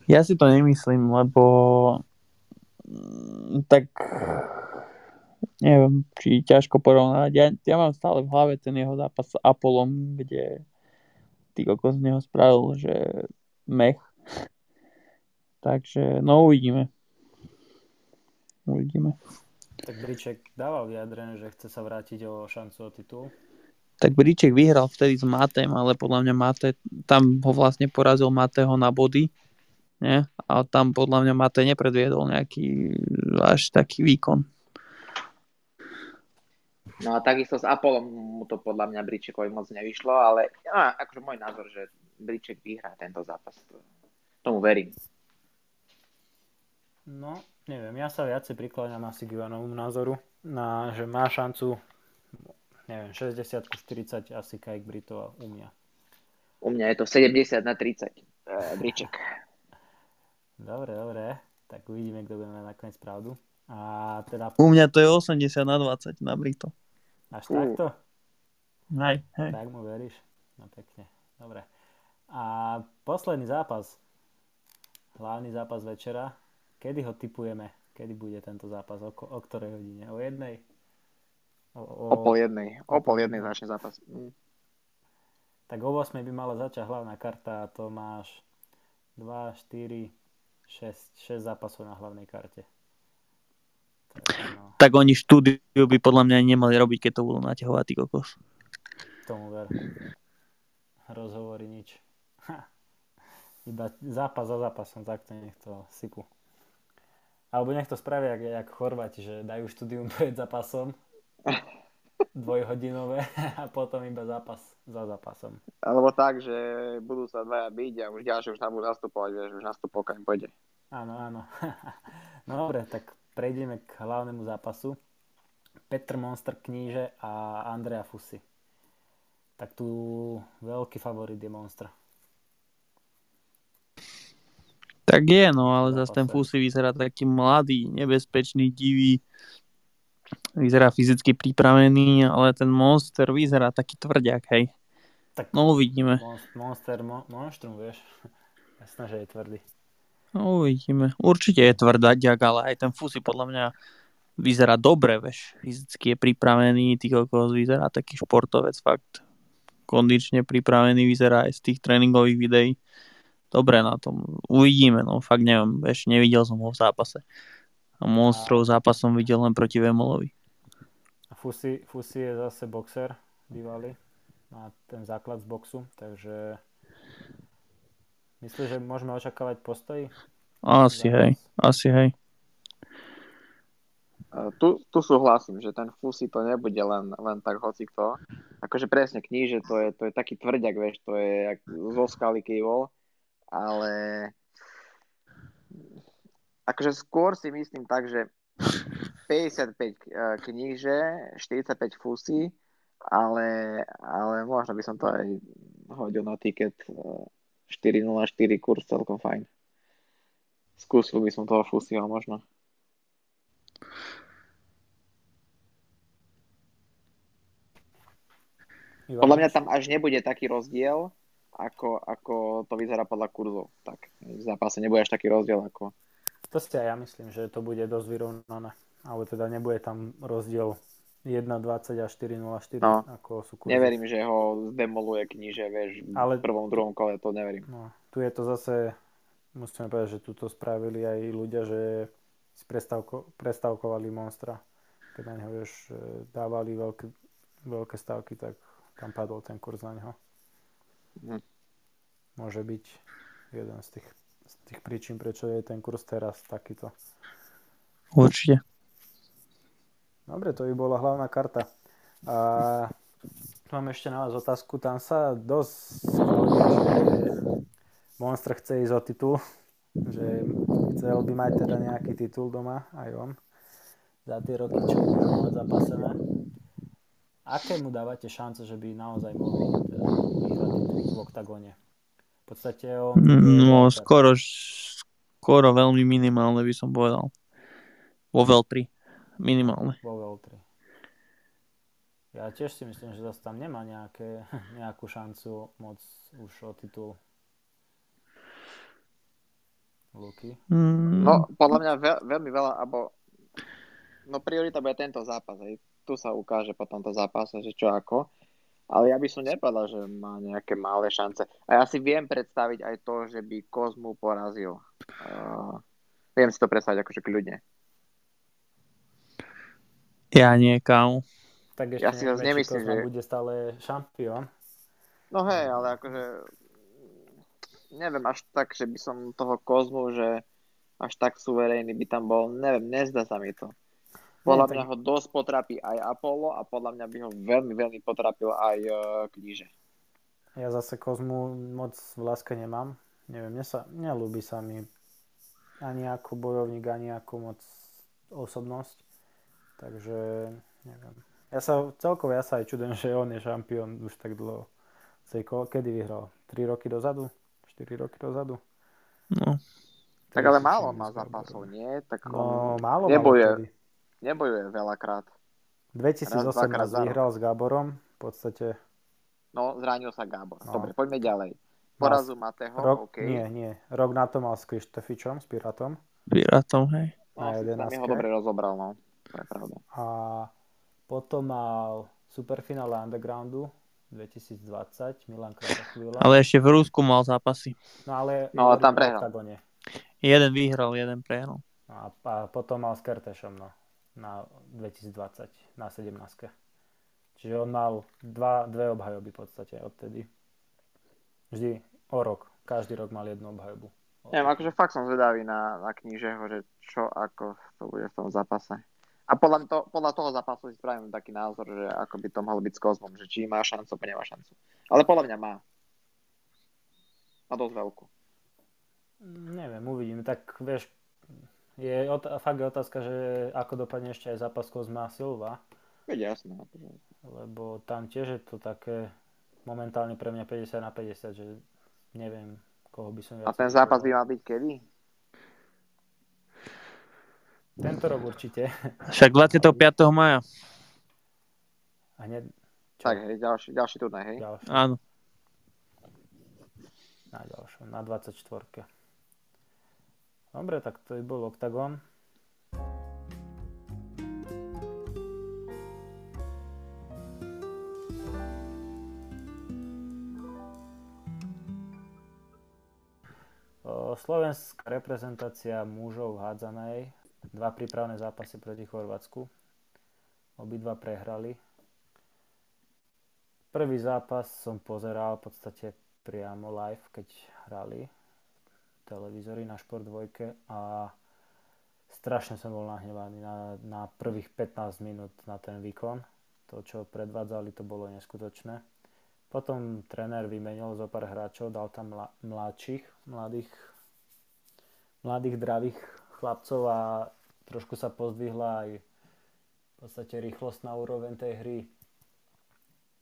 Ja si to nemyslím, lebo tak neviem, či ťažko porovnať. Ja, ja mám stále v hlave ten jeho zápas s Apolom, kde ty kokos z neho spravil, že mech. Takže, no uvidíme. Uvidíme. Tak Briček dával vyjadrené, že chce sa vrátiť o šancu o titul. Tak Briček vyhral vtedy s Matem, ale podľa mňa Mate, tam ho vlastne porazil Mateho na body nie? A tam podľa mňa Mate nepredviedol nejaký až taký výkon. No a takisto s Apolom mu to podľa mňa Bričekovi moc nevyšlo, ale ja, akože môj názor, že Briček vyhrá tento zápas. Tomu verím. No, neviem, ja sa viacej prikláňam asi k Ivanovu názoru, na, že má šancu, neviem, 60-40 asi Kajk Britova u mňa. U mňa je to 70 na 30, uh, Briček. Dobre, dobre. Tak uvidíme, kto bude mať nakoniec pravdu. A teda... U mňa to je 80 na 20 na Brito. Až uh. takto? Hej, hej. Tak mu veríš? No pekne. Dobre. A posledný zápas. Hlavný zápas večera. Kedy ho typujeme? Kedy bude tento zápas? O, o ktorej hodine? O jednej? O, o... o pol jednej. O pol jednej začne zápas. Mm. Tak o 8 by mala začať hlavná karta a to máš 2, 4, 6, 6 zápasov na hlavnej karte. Tak, oni štúdiu by podľa mňa nemali robiť, keď to budú naťahovať, ty kokos. Tomu ver. Rozhovory nič. Ha. Iba zápas za zápasom, takto nech to sypu. Alebo nech to spravia, jak, jak Chorváti, že dajú štúdium pred zápasom dvojhodinové a potom iba zápas za zápasom. Alebo tak, že budú sa dvaja byť a už ďalšie už tam budú nastupovať, vieš, už nastupovať kam pôjde. Áno, áno. no dobre, tak prejdeme k hlavnému zápasu. Petr Monster Kníže a Andrea Fusi. Tak tu veľký favorit je Monster. Tak je, no ale zase ten Fusi vyzerá taký mladý, nebezpečný, divý vyzerá fyzicky pripravený, ale ten Monster vyzerá taký tvrdiak, hej. Tak no uvidíme. Monster, mo- monstrum, vieš. Jasné, že je tvrdý. Uvidíme. Určite je tvrdaďak, ale aj ten Fusy podľa mňa vyzerá dobre, vieš. Fyzicky je pripravený, ty kokos vyzerá taký športovec, fakt. Kondične pripravený vyzerá aj z tých tréningových videí. Dobre na tom. Uvidíme, no fakt neviem, vieš, nevidel som ho v zápase. A monstrov zápas som videl len proti Vemolovi. A Fusi, Fusi je zase boxer, bývalý. Má ten základ z boxu, takže myslíš, že môžeme očakávať postoj? Asi hej, asi hej. Tu, tu súhlasím, že ten Fusi to nebude len, len tak hoci kto. Akože presne kníže, to je, to je taký tvrďak, vieš, to je jak zo skaly kývol, ale akože skôr si myslím tak, že 55 eh, kníže, 45 fusy, ale, ale možno by som to aj hodil na tiket 404 eh, kurz celkom fajn. Skúsil by som toho Fusiho možno. Podľa mňa tam až nebude taký rozdiel, ako, ako to vyzerá podľa kurzov. Tak v zápase nebude až taký rozdiel, ako to si aj ja myslím, že to bude dosť vyrovnané. Ale teda nebude tam rozdiel 1.20 a 4.04 no, ako sú kurzy. Neverím, že ho zdemoluje kniže, vieš, Ale... v prvom, druhom kole, to neverím. No, tu je to zase, musíme povedať, že tu to spravili aj ľudia, že si prestavko, prestavkovali monstra. Keď na neho, vieš, dávali veľké, veľké stavky, tak tam padol ten kurz na neho. Hm. Môže byť jeden z tých z tých príčin, prečo je ten kurz teraz takýto. Určite. Dobre, to by bola hlavná karta. A mám ešte na vás otázku. Tam sa dosť Monster chce ísť o titul, že chcel by mať teda nejaký titul doma, aj on, za tie roky, čo by mal zapasené. Aké mu dávate šance, že by naozaj mohol teda vyhrať v oktagóne? V podstate on... No, skoro, skoro veľmi minimálne by som povedal. Vo veľ 3. Minimálne. Vo 3. Ja tiež si myslím, že zase tam nemá nejaké, nejakú šancu moc už o titul. Luky? Mm, No, podľa mňa veľ, veľmi veľa, alebo no priorita bude tento zápas, hej. Tu sa ukáže po tomto zápase, že čo ako. Ale ja by som nepovedal, že má nejaké malé šance. A ja si viem predstaviť aj to, že by Kozmu porazil. Uh, viem si to predstaviť akože kľudne. Ja nie, kámo. Tak ešte Ja si či nemyslím, že- bude stále šampión. No hej, ale akože neviem až tak, že by som toho Kozmu, že až tak suverejný by tam bol. Neviem, nezdá sa mi to. Podľa mňa ho dosť potrapí aj Apollo a podľa mňa by ho veľmi, veľmi potrapil aj uh, kníže. Ja zase Kozmu moc v láske nemám. Neviem, mne sa, nelúbi sa mi ani ako bojovník, ani ako moc osobnosť. Takže neviem. Ja sa celkovo ja sa aj čudujem, že on je šampión už tak dlho. Kedy vyhral? 3 roky dozadu? 4 roky dozadu? No. Tak ale málo má zápasov, nie? Tak No, málo nebojuje. nebojuje veľakrát. Raz, 2018 dvakrát za rok. vyhral s Gáborom. V podstate No, zranil sa Gábor. No. Dobre, poďme ďalej. Porazu Mateho, rok, OK. nie, nie. Rok na to mal s Krištofičom, s Piratom. Pirátom, hej. No, na si tam 11. ho dobre rozobral, no. To je pravda. A potom mal superfinále Undergroundu 2020, Milan Kratochvíľa. Ale ešte v Rusku mal zápasy. No ale, No, ale tam prehral. Oktagone. Jeden vyhral, jeden prehral. No a, a potom mal s Kertešom, no, na 2020, na 17. Čiže on mal dva, dve obhajoby v podstate odtedy. Vždy o rok. Každý rok mal jednu obhajobu. Neviem, akože fakt som zvedavý na, na knížeho, že čo ako to bude v tom zápase. A podľa, to, podľa toho zápasu si spravím taký názor, že ako by to mohlo byť s Kozmom, že či má šancu, alebo nemá šancu. Ale podľa mňa má. Má dosť veľkú. Neviem, uvidíme. Tak vieš, je, ot- fakt je otázka, že ako dopadne ešte aj zápas Kozma a Silva, Veď jasné. akože. lebo tam tiež je to také momentálne pre mňa 50 na 50, že neviem, koho by som A ten zápas by mal byť kedy? Tento rok určite. Však 25. maja. A hneď Čo? Tak, hej, ďalší, ďalší turnaj, hej. ďalšie, Áno. na ďalšom, na 24. Dobre, tak to by bol Octagon. O, Slovenská reprezentácia mužov v hádzanej, dva prípravné zápasy proti Chorvátsku. Obidva prehrali. Prvý zápas som pozeral v podstate priamo live, keď hrali televízory na Šport 2 a strašne som bol nahnevaný na, na prvých 15 minút na ten výkon. To, čo predvádzali, to bolo neskutočné. Potom tréner vymenil zo pár hráčov, dal tam mla, mladších, mladých, mladých dravých chlapcov a trošku sa pozdvihla aj v podstate rýchlostná úroveň tej hry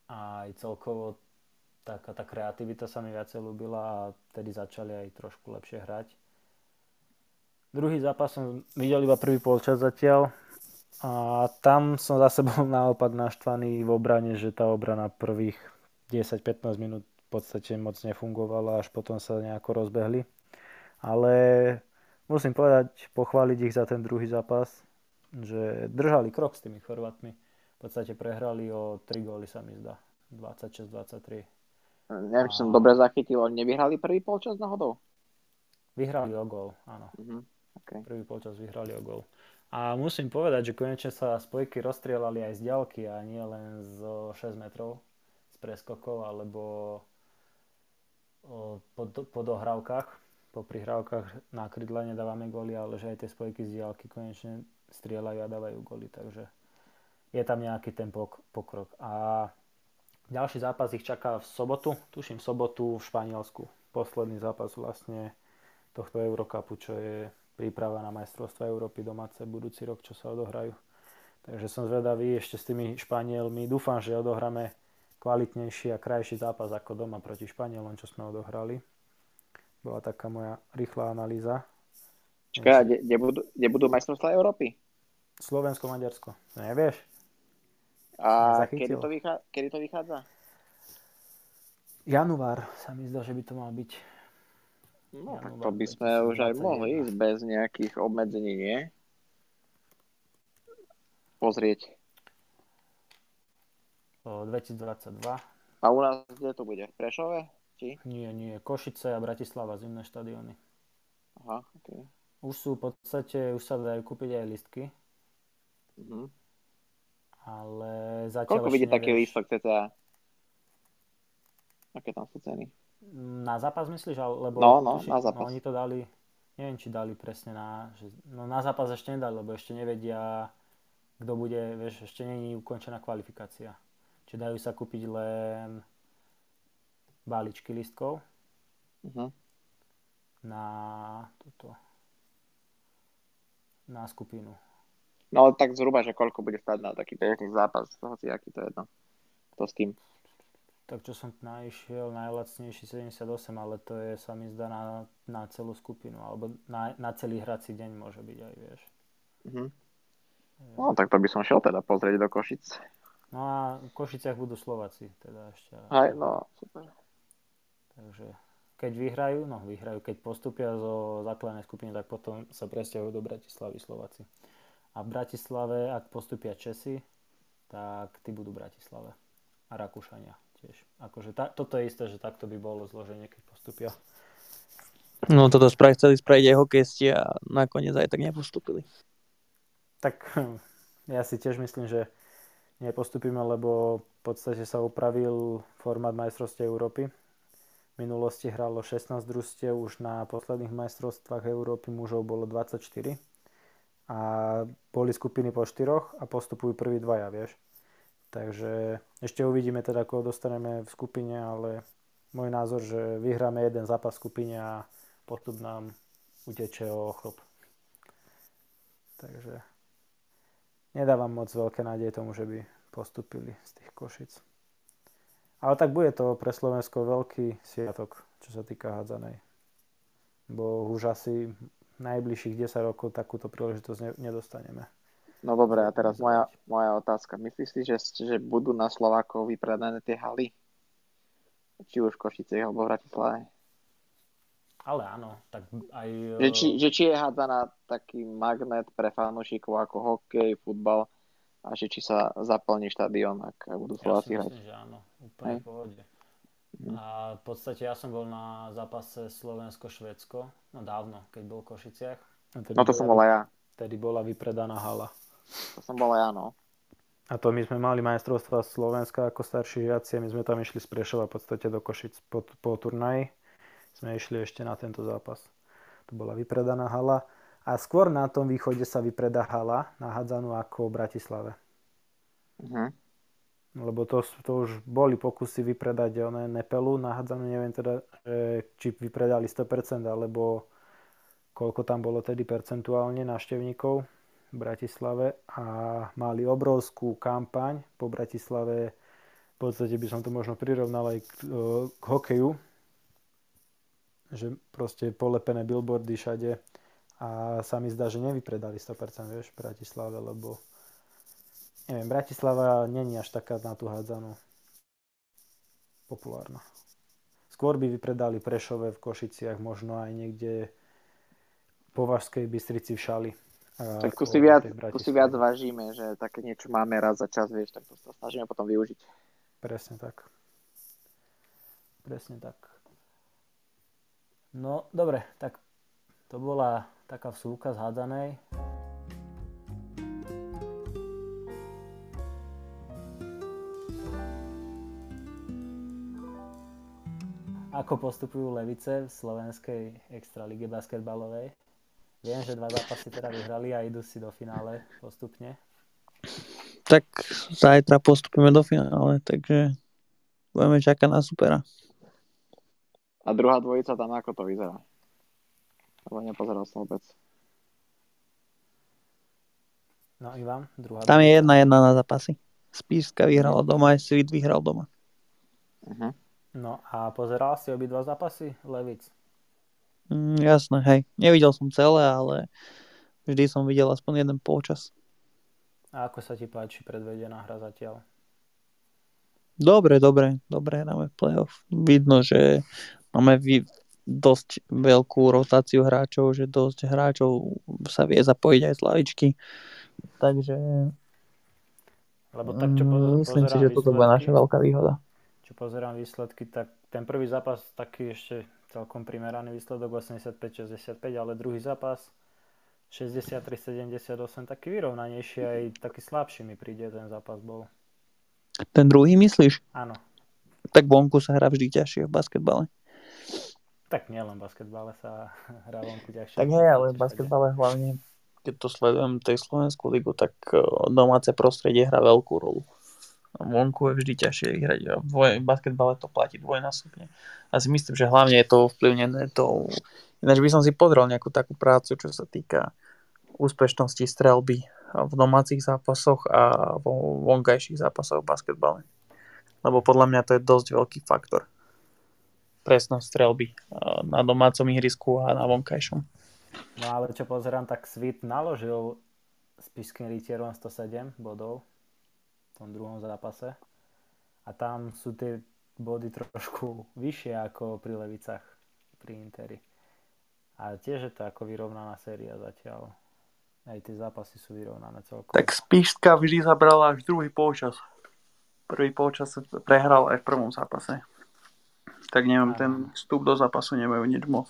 a aj celkovo taká tá kreativita sa mi viacej ľúbila a vtedy začali aj trošku lepšie hrať. Druhý zápas som videl iba prvý polčas zatiaľ a tam som zase bol naopak naštvaný v obrane, že tá obrana prvých 10-15 minút v podstate moc nefungovala, až potom sa nejako rozbehli. Ale musím povedať, pochváliť ich za ten druhý zápas, že držali krok s tými Chorvatmi. V podstate prehrali o 3 góly sa mi zdá. 26-23. Neviem, či som dobre zachytil, oni nevyhrali prvý polčas náhodou? Vyhrali o gól, áno. Mhm. Okay. Prvý polčas vyhrali o gól. A musím povedať, že konečne sa spojky rozstrielali aj z ďalky a nie len zo 6 metrov z preskokov alebo po, po dohrávkach, po prihrávkach na krydle nedávame góly, ale že aj tie spojky z diálky konečne strieľajú a dávajú góly, takže je tam nejaký ten pok- pokrok. A ďalší zápas ich čaká v sobotu, tuším v sobotu v Španielsku. Posledný zápas vlastne tohto Eurocupu, čo je príprava na majstrovstva Európy domáce budúci rok, čo sa odohrajú. Takže som zvedavý ešte s tými Španielmi. Dúfam, že odohráme kvalitnejší a krajší zápas ako doma proti Španielom, čo sme odohrali. Bola taká moja rýchla analýza. Čakaj, kde, kde, budú, kde budú majstrovstvá Európy? Slovensko, Maďarsko. Nevieš? A kedy to, vychádza, kedy to vychádza? Január sa mi zdá, že by to mal byť. No, tak to by sme už aj mohli ísť bez nejakých obmedzení, nie? Pozrieť. O 2022. A u nás kde to bude? V Prešove? Či? Nie, nie. Košice a Bratislava, zimné štadióny. Aha, okay. Už sú v podstate, už sa dajú kúpiť aj listky. Mhm. Ale zatiaľ Koľko vidí taký lístok cca? Aké tam sú ceny? Na zápas myslíš? Lebo, no, no, tuši, na zápas. No, oni to dali, neviem, či dali presne na, že, no na zápas ešte nedali, lebo ešte nevedia, kto bude, vieš, ešte není ukončená kvalifikácia. Čiže dajú sa kúpiť len balíčky listkov uh-huh. na toto na skupinu. No tak zhruba, že koľko bude stať na taký bežný zápas, hoci aký to je jedno. Kto s tým? Tak čo som našiel, najlacnejší 78, ale to je, sa mi zdá, na, na celú skupinu, alebo na, na celý hrací deň môže byť aj, vieš. Uh-huh. No, tak to by som šiel teda pozrieť do Košic. No a v Košiciach budú Slováci, teda ešte. Aj, no, super. Takže keď vyhrajú, no vyhrajú, keď postupia zo základnej skupiny, tak potom sa presťahujú do Bratislavy Slováci. A v Bratislave, ak postupia Česi, tak tí budú v Bratislave. A Rakúšania tiež. Akože ta, toto je isté, že takto by bolo zloženie, keď postupia. No toto spraviť, chceli spraviť aj hokejisti a nakoniec aj tak nepostupili. Tak ja si tiež myslím, že nepostupíme, lebo v podstate sa upravil formát majstrovstiev Európy. Minulosti hralo 16 družstiev, už na posledných majstrovstvách Európy mužov bolo 24 a boli skupiny po štyroch a postupujú prví dvaja, vieš. Takže ešte uvidíme teda, koho dostaneme v skupine, ale môj názor, že vyhráme jeden zápas v skupine a postup nám uteče o chlop. Takže nedávam moc veľké nádej tomu, že by postupili z tých košic. Ale tak bude to pre Slovensko veľký sviatok, čo sa týka hádzanej. Bo už asi najbližších 10 rokov takúto príležitosť nedostaneme. No dobre, a teraz moja, moja otázka. Myslíš si, že, že budú na Slovákov vypredané tie haly? Či už v Košice alebo v Bratislave? Ale áno, tak aj... Že či, že či je hádzaná taký magnet pre fanúšikov ako hokej, futbal a že či sa zaplní štadión, ak budú Slováci hrať? Ja myslím, že áno, úplne v pohode. Mhm. A v podstate ja som bol na zápase Slovensko-Švedsko, no dávno, keď bol v Košiciach. No to som bol ja. Vtedy bola vypredaná hala. To som bol ja, no. A to my sme mali majstrovstva Slovenska ako starší žiaci my sme tam išli z Prešova v podstate do Košic po, po turnaji. Sme išli ešte na tento zápas. To bola vypredaná hala. A skôr na tom východe sa vypredá hala nahádzanú ako v Bratislave. Uh-huh. Lebo to, to už boli pokusy vypredať oné Nepelu nahádzanú, neviem teda, či vypredali 100% alebo koľko tam bolo tedy percentuálne návštevníkov v Bratislave a mali obrovskú kampaň po Bratislave. V podstate by som to možno prirovnal aj k, k hokeju, že proste polepené billboardy všade a sa mi zdá, že nevypredali 100% vieš, v Bratislave, lebo neviem, Bratislava není až taká na tú hádzanú populárna. Skôr by vypredali Prešove v Košiciach, možno aj niekde po Vašskej Bystrici v Šali. Tak tu si, viac, tu si viac vážime, že také niečo máme raz za čas, vieš, tak to sa snažíme potom využiť. Presne tak. Presne tak. No, dobre, tak to bola taká vsúka z hádanej. Ako postupujú Levice v slovenskej extralíge basketbalovej? Viem, že dva zápasy teda vyhrali a idú si do finále postupne. Tak zajtra postupíme do finále, takže budeme čakať na supera. A druhá dvojica tam ako to vyzerá? Lebo nepozeral som vôbec. No Ivan, druhá Tam je jedna jedna na zápasy. Spíšska vyhrala doma, aj Svit vyhral doma. Uh-huh. No a pozeral si obidva zápasy? Levic. Mm, jasné, hej. Nevidel som celé, ale vždy som videl aspoň jeden polčas. A ako sa ti páči predvedená hra zatiaľ? Dobre, dobre, dobre hráme playoff. Vidno, že máme vy, dosť veľkú rotáciu hráčov, že dosť hráčov sa vie zapojiť aj z lavičky. Takže Lebo tak, čo po, mm, myslím si, že toto bude výsledky- naša veľká výhoda. Čo pozerám výsledky, tak ten prvý zápas taký ešte celkom primeraný výsledok 85-65, ale druhý zápas 63-78, taký vyrovnanejší aj taký slabší mi príde ten zápas bol. Ten druhý myslíš? Áno, Tak vonku sa hrá vždy ťažšie v basketbale. Tak nielen v basketbale sa hrá vonku ťažšie. Tak hej, ale v basketbale hlavne, keď to sledujem tej Slovenskú ligu, tak eh, domáce prostredie hrá veľkú rolu. Vonku je vždy ťažšie hrať. A v dvoj- v basketbale to platí dvojnásobne. A si myslím, že hlavne je to ovplyvnené tou... Ináč by som si pozrel nejakú takú prácu, čo sa týka úspešnosti strelby v domácich zápasoch a vo vonkajších zápasoch v basketbale. Lebo podľa mňa to je dosť veľký faktor. Presnosť strelby eh, na domácom ihrisku a na vonkajšom. No ale čo pozerám, tak Svit naložil s Pišským rytierom 107 bodov v tom druhom zápase. A tam sú tie body trošku vyššie ako pri Levicách, pri Interi. A tiež je to ako vyrovnaná séria zatiaľ. Aj tie zápasy sú vyrovnané celkom. Tak Spišská vždy zabrala až druhý polčas. Prvý polčas sa prehral aj v prvom zápase. Tak neviem, Áno. ten vstup do zápasu nemajú nič moc.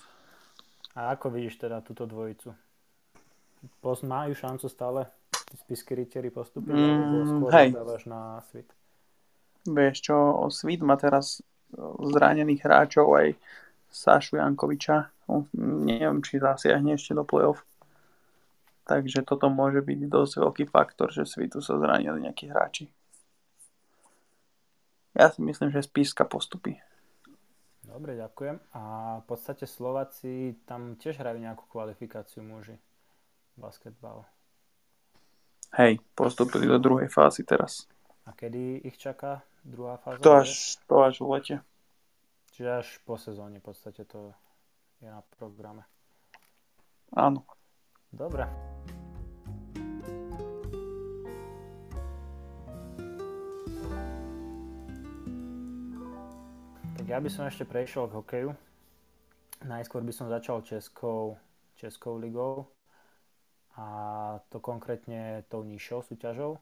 A ako vidíš teda túto dvojicu? Pos- majú šancu stále spisky rytieri postúpiť? Mm, alebo skôr hej. dávaš na Svit? Vieš čo, Svit má teraz zranených hráčov aj Sašu Jankoviča. On, neviem, či zasiahne ešte do play-off. Takže toto môže byť dosť veľký faktor, že Svitu sa zranili nejakí hráči. Ja si myslím, že Spišská postupí. Dobre, ďakujem. A v podstate Slováci tam tiež hrajú nejakú kvalifikáciu muži. Basketbal. Hej, postupili do druhej fázy teraz. A kedy ich čaká druhá fáza? To až, to až v lete. Čiže až po sezóne v podstate to je na programe. Áno. Dobre. Tak ja by som ešte prešiel k hokeju. Najskôr by som začal Českou, Českou ligou a to konkrétne tou nižšou súťažou.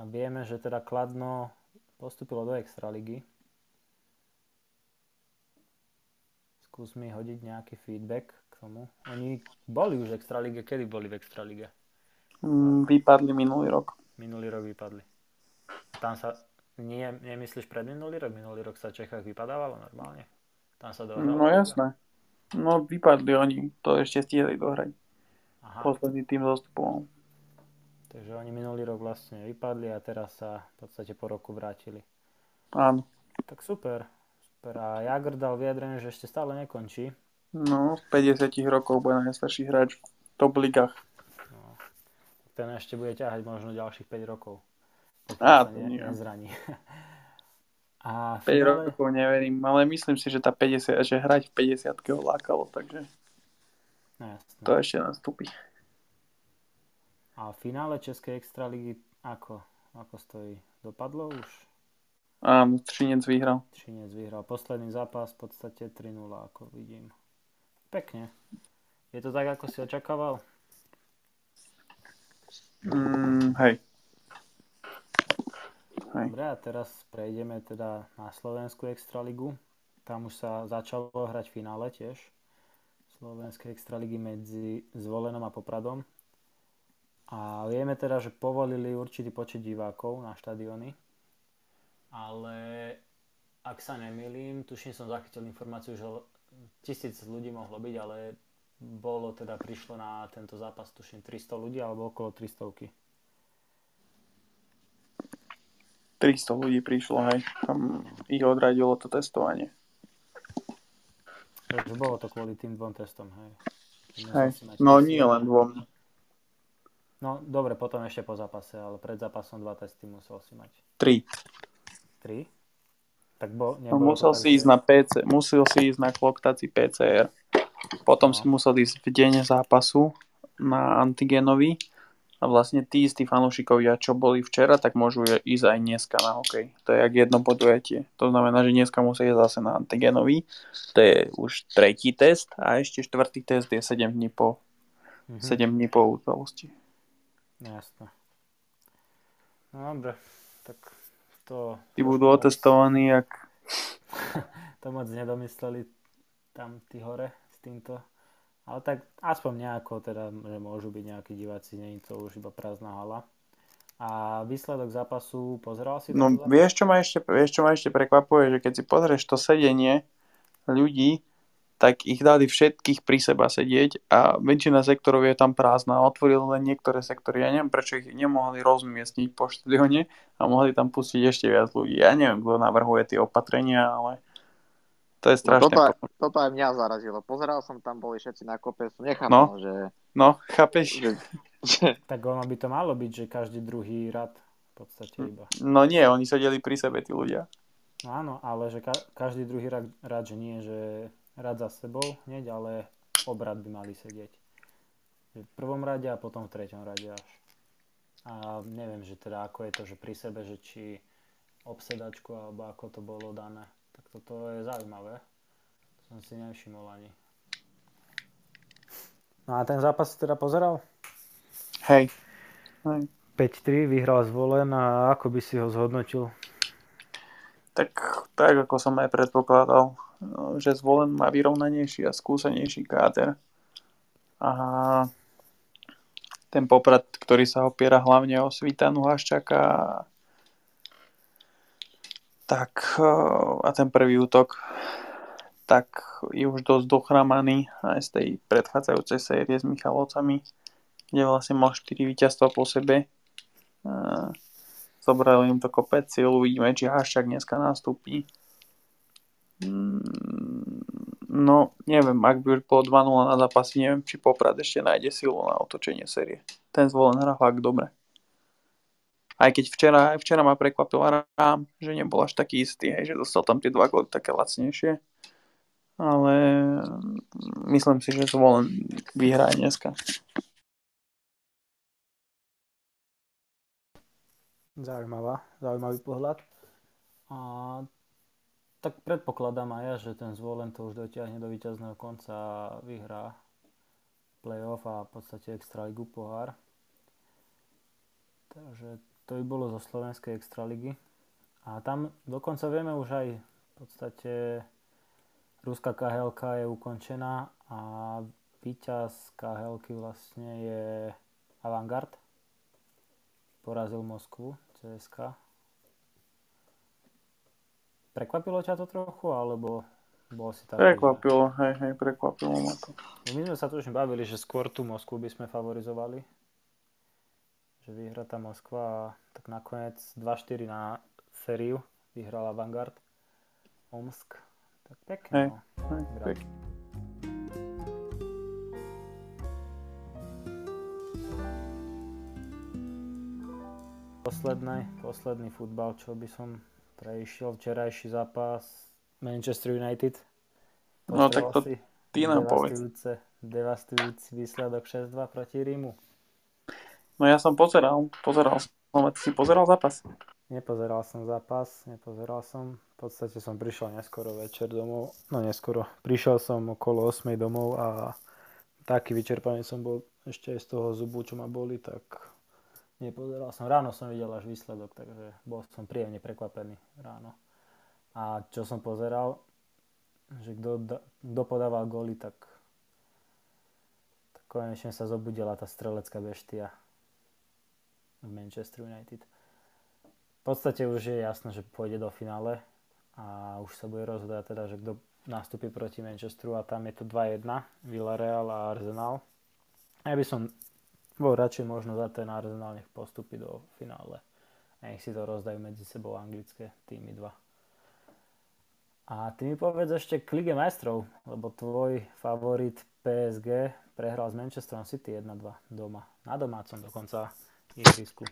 A vieme, že teda Kladno postupilo do Extraligy. Skús mi hodiť nejaký feedback k tomu. Oni boli už v Extralige, kedy boli v Extralige? Mm, Vypadli minulý rok. Minulý rok vypadli. Tam sa, nie, nemyslíš pred minulý rok? Minulý rok sa v Čechách vypadávalo normálne? Tam sa dohralo? No jasné. No vypadli oni, to ešte stihli dohrať. Aha, Posledný tým zostupoval. takže oni minulý rok vlastne vypadli a teraz sa v podstate po roku vrátili. Áno. Tak super. super. A Jagr dal vyjadrenie, že ešte stále nekončí. No, z 50 rokov bude najstarší hráč v top ligách. No, ten ešte bude ťahať možno ďalších 5 rokov. Á, to nie. nezraní. A 5 finále, rokov neverím, ale myslím si, že tá 50, že hrať v 50 ho lákalo, takže no, jasné. to ešte nastúpi. A v finále Českej extraligy ako, ako stojí? Dopadlo už? Áno, Třinec vyhral. Třinec vyhral posledný zápas v podstate 3-0, ako vidím. Pekne. Je to tak, ako si očakával? Mm, hej. Dobre, a teraz prejdeme teda na Slovenskú extraligu. Tam už sa začalo hrať finále tiež. Slovenskej extraligy medzi Zvolenom a Popradom. A vieme teda, že povolili určitý počet divákov na štadióny. Ale ak sa nemýlim, tuším som zachytil informáciu, že tisíc ľudí mohlo byť, ale bolo teda, prišlo na tento zápas tuším 300 ľudí alebo okolo 300. 300 ľudí prišlo, hej. Tam ich odradilo to testovanie. Takže bolo to kvôli tým dvom testom, hej. Hej, no nie len dvom. No dobre, potom ešte po zápase, ale pred zápasom dva testy musel si mať. Tri. Tri? Tak bo, no, musel si ísť na PC, musel si ísť na kloktaci PCR. Potom no. si musel ísť v deň zápasu na antigenový a vlastne tí istí fanúšikovia, čo boli včera, tak môžu ísť aj dneska na hokej. To je jak jedno podujatie. To znamená, že dneska musí ísť zase na antigenový. To je už tretí test a ešte štvrtý test je 7 dní po, mm-hmm. 7 dní po udalosti. Jasné. No dobre, tak to... Tí budú otestovaní, jak... to moc nedomysleli tam tí hore s týmto ale tak aspoň nejako teda, že môžu byť nejakí diváci, nie je to už iba prázdna hala. A výsledok zápasu, pozeral si No vieš čo, ma ešte, vieš, čo ma ešte prekvapuje, že keď si pozrieš to sedenie ľudí, tak ich dali všetkých pri seba sedieť a väčšina sektorov je tam prázdna. Otvorili len niektoré sektory. Ja neviem, prečo ich nemohli rozmiestniť po štadióne a mohli tam pustiť ešte viac ľudí. Ja neviem, kto navrhuje tie opatrenia, ale to je strašne. No toto, toto aj mňa zarazilo. Pozeral som tam, boli všetci na kope, som nechápal, no, že... No, chápeš? Že, že... Tak ono by to malo byť, že každý druhý rad v podstate iba. No nie, oni sedeli pri sebe, tí ľudia. No áno, ale že ka- každý druhý rad, rad, že nie, že rad za sebou hneď, ale obrad by mali sedieť. Že v prvom rade a potom v treťom rade až. A neviem, že teda ako je to, že pri sebe, že či obsedačku alebo ako to bolo dané. Toto je zaujímavé. To som si nevšimol ani. No a ten zápas si teda pozeral? Hej. Hej. 5-3 vyhral zvolen a ako by si ho zhodnotil? Tak, tak ako som aj predpokladal, že zvolen má vyrovnanejší a skúsenejší káder. A ten poprad, ktorý sa opiera hlavne o Svitanu Haščaka tak a ten prvý útok tak je už dosť dochramaný aj z tej predchádzajúcej série s Michalovcami, kde vlastne mal 4 víťazstva po sebe. Zobrali im to kopec cieľ, uvidíme, či Haščák dneska nastúpi. Mm, no, neviem, ak by už bolo 2-0 na zápasy, neviem, či Poprad ešte nájde silu na otočenie série. Ten zvolen hra fakt dobre. Aj keď včera, včera ma prekvapil Rám, že nebol až taký istý, hej, že dostal tam tie dva góly také lacnejšie. Ale myslím si, že zvolen vyhrá dneska. Zaujímavá, zaujímavý pohľad. A tak predpokladám aj ja, že ten zvolen to už dotiahne do víťazného konca a vyhrá playoff a v podstate extraligu pohár. Takže to by bolo zo Slovenskej extraligy. A tam dokonca vieme už aj v podstate Ruská KHLK je ukončená a víťaz KHLky vlastne je Avantgard. Porazil Moskvu, CSK. Prekvapilo ťa to trochu, alebo bol si taký? Prekvapilo, hej, hej, prekvapilo ma to. My sme sa tu už bavili, že skôr tú Moskvu by sme favorizovali že vyhra tá Moskva a tak nakoniec 2-4 na sériu vyhrala Vanguard Omsk. Tak pekne. Hey, no. hey, pekne. Posledný, posledný futbal, čo by som preišiel, včerajší zápas Manchester United. no tak to ty nám povedz. Devastujúci výsledok 6-2 proti Rímu. No ja som pozeral, pozeral som, ty si pozeral zápas? Nepozeral som zápas, nepozeral som. V podstate som prišiel neskoro večer domov, no neskoro. Prišiel som okolo 8 domov a taký vyčerpaný som bol ešte aj z toho zubu, čo ma boli, tak nepozeral som. Ráno som videl až výsledok, takže bol som príjemne prekvapený ráno. A čo som pozeral, že kto podával góly, tak, tak konečne sa zobudila tá strelecká beštia v Manchester United. V podstate už je jasné, že pôjde do finále a už sa bude rozhodať teda, že kto nastúpi proti Manchesteru a tam je to 2-1, Villarreal a Arsenal. Ja by som bol radšej možno za ten Arsenal nech postupí do finále. nech si to rozdajú medzi sebou anglické týmy dva. A ty mi povedz ešte k Lige majstrov, lebo tvoj favorit PSG prehral s Manchesterom City 1-2 doma. Na domácom dokonca ihrisku.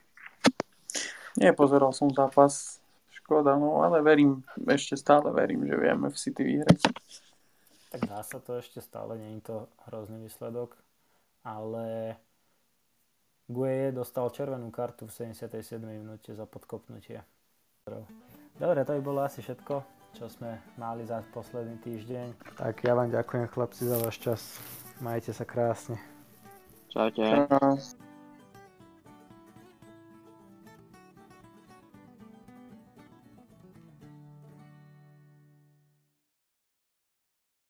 Nepozeral som zápas, škoda, no ale verím, ešte stále verím, že vieme v City vyhrať. Tak dá sa to ešte stále, nie je to hrozný výsledok, ale Gueye dostal červenú kartu v 77. minúte za podkopnutie. Dobre, to by bolo asi všetko čo sme mali za posledný týždeň. Tak ja vám ďakujem chlapci za váš čas. Majte sa krásne. Čaute. Čau.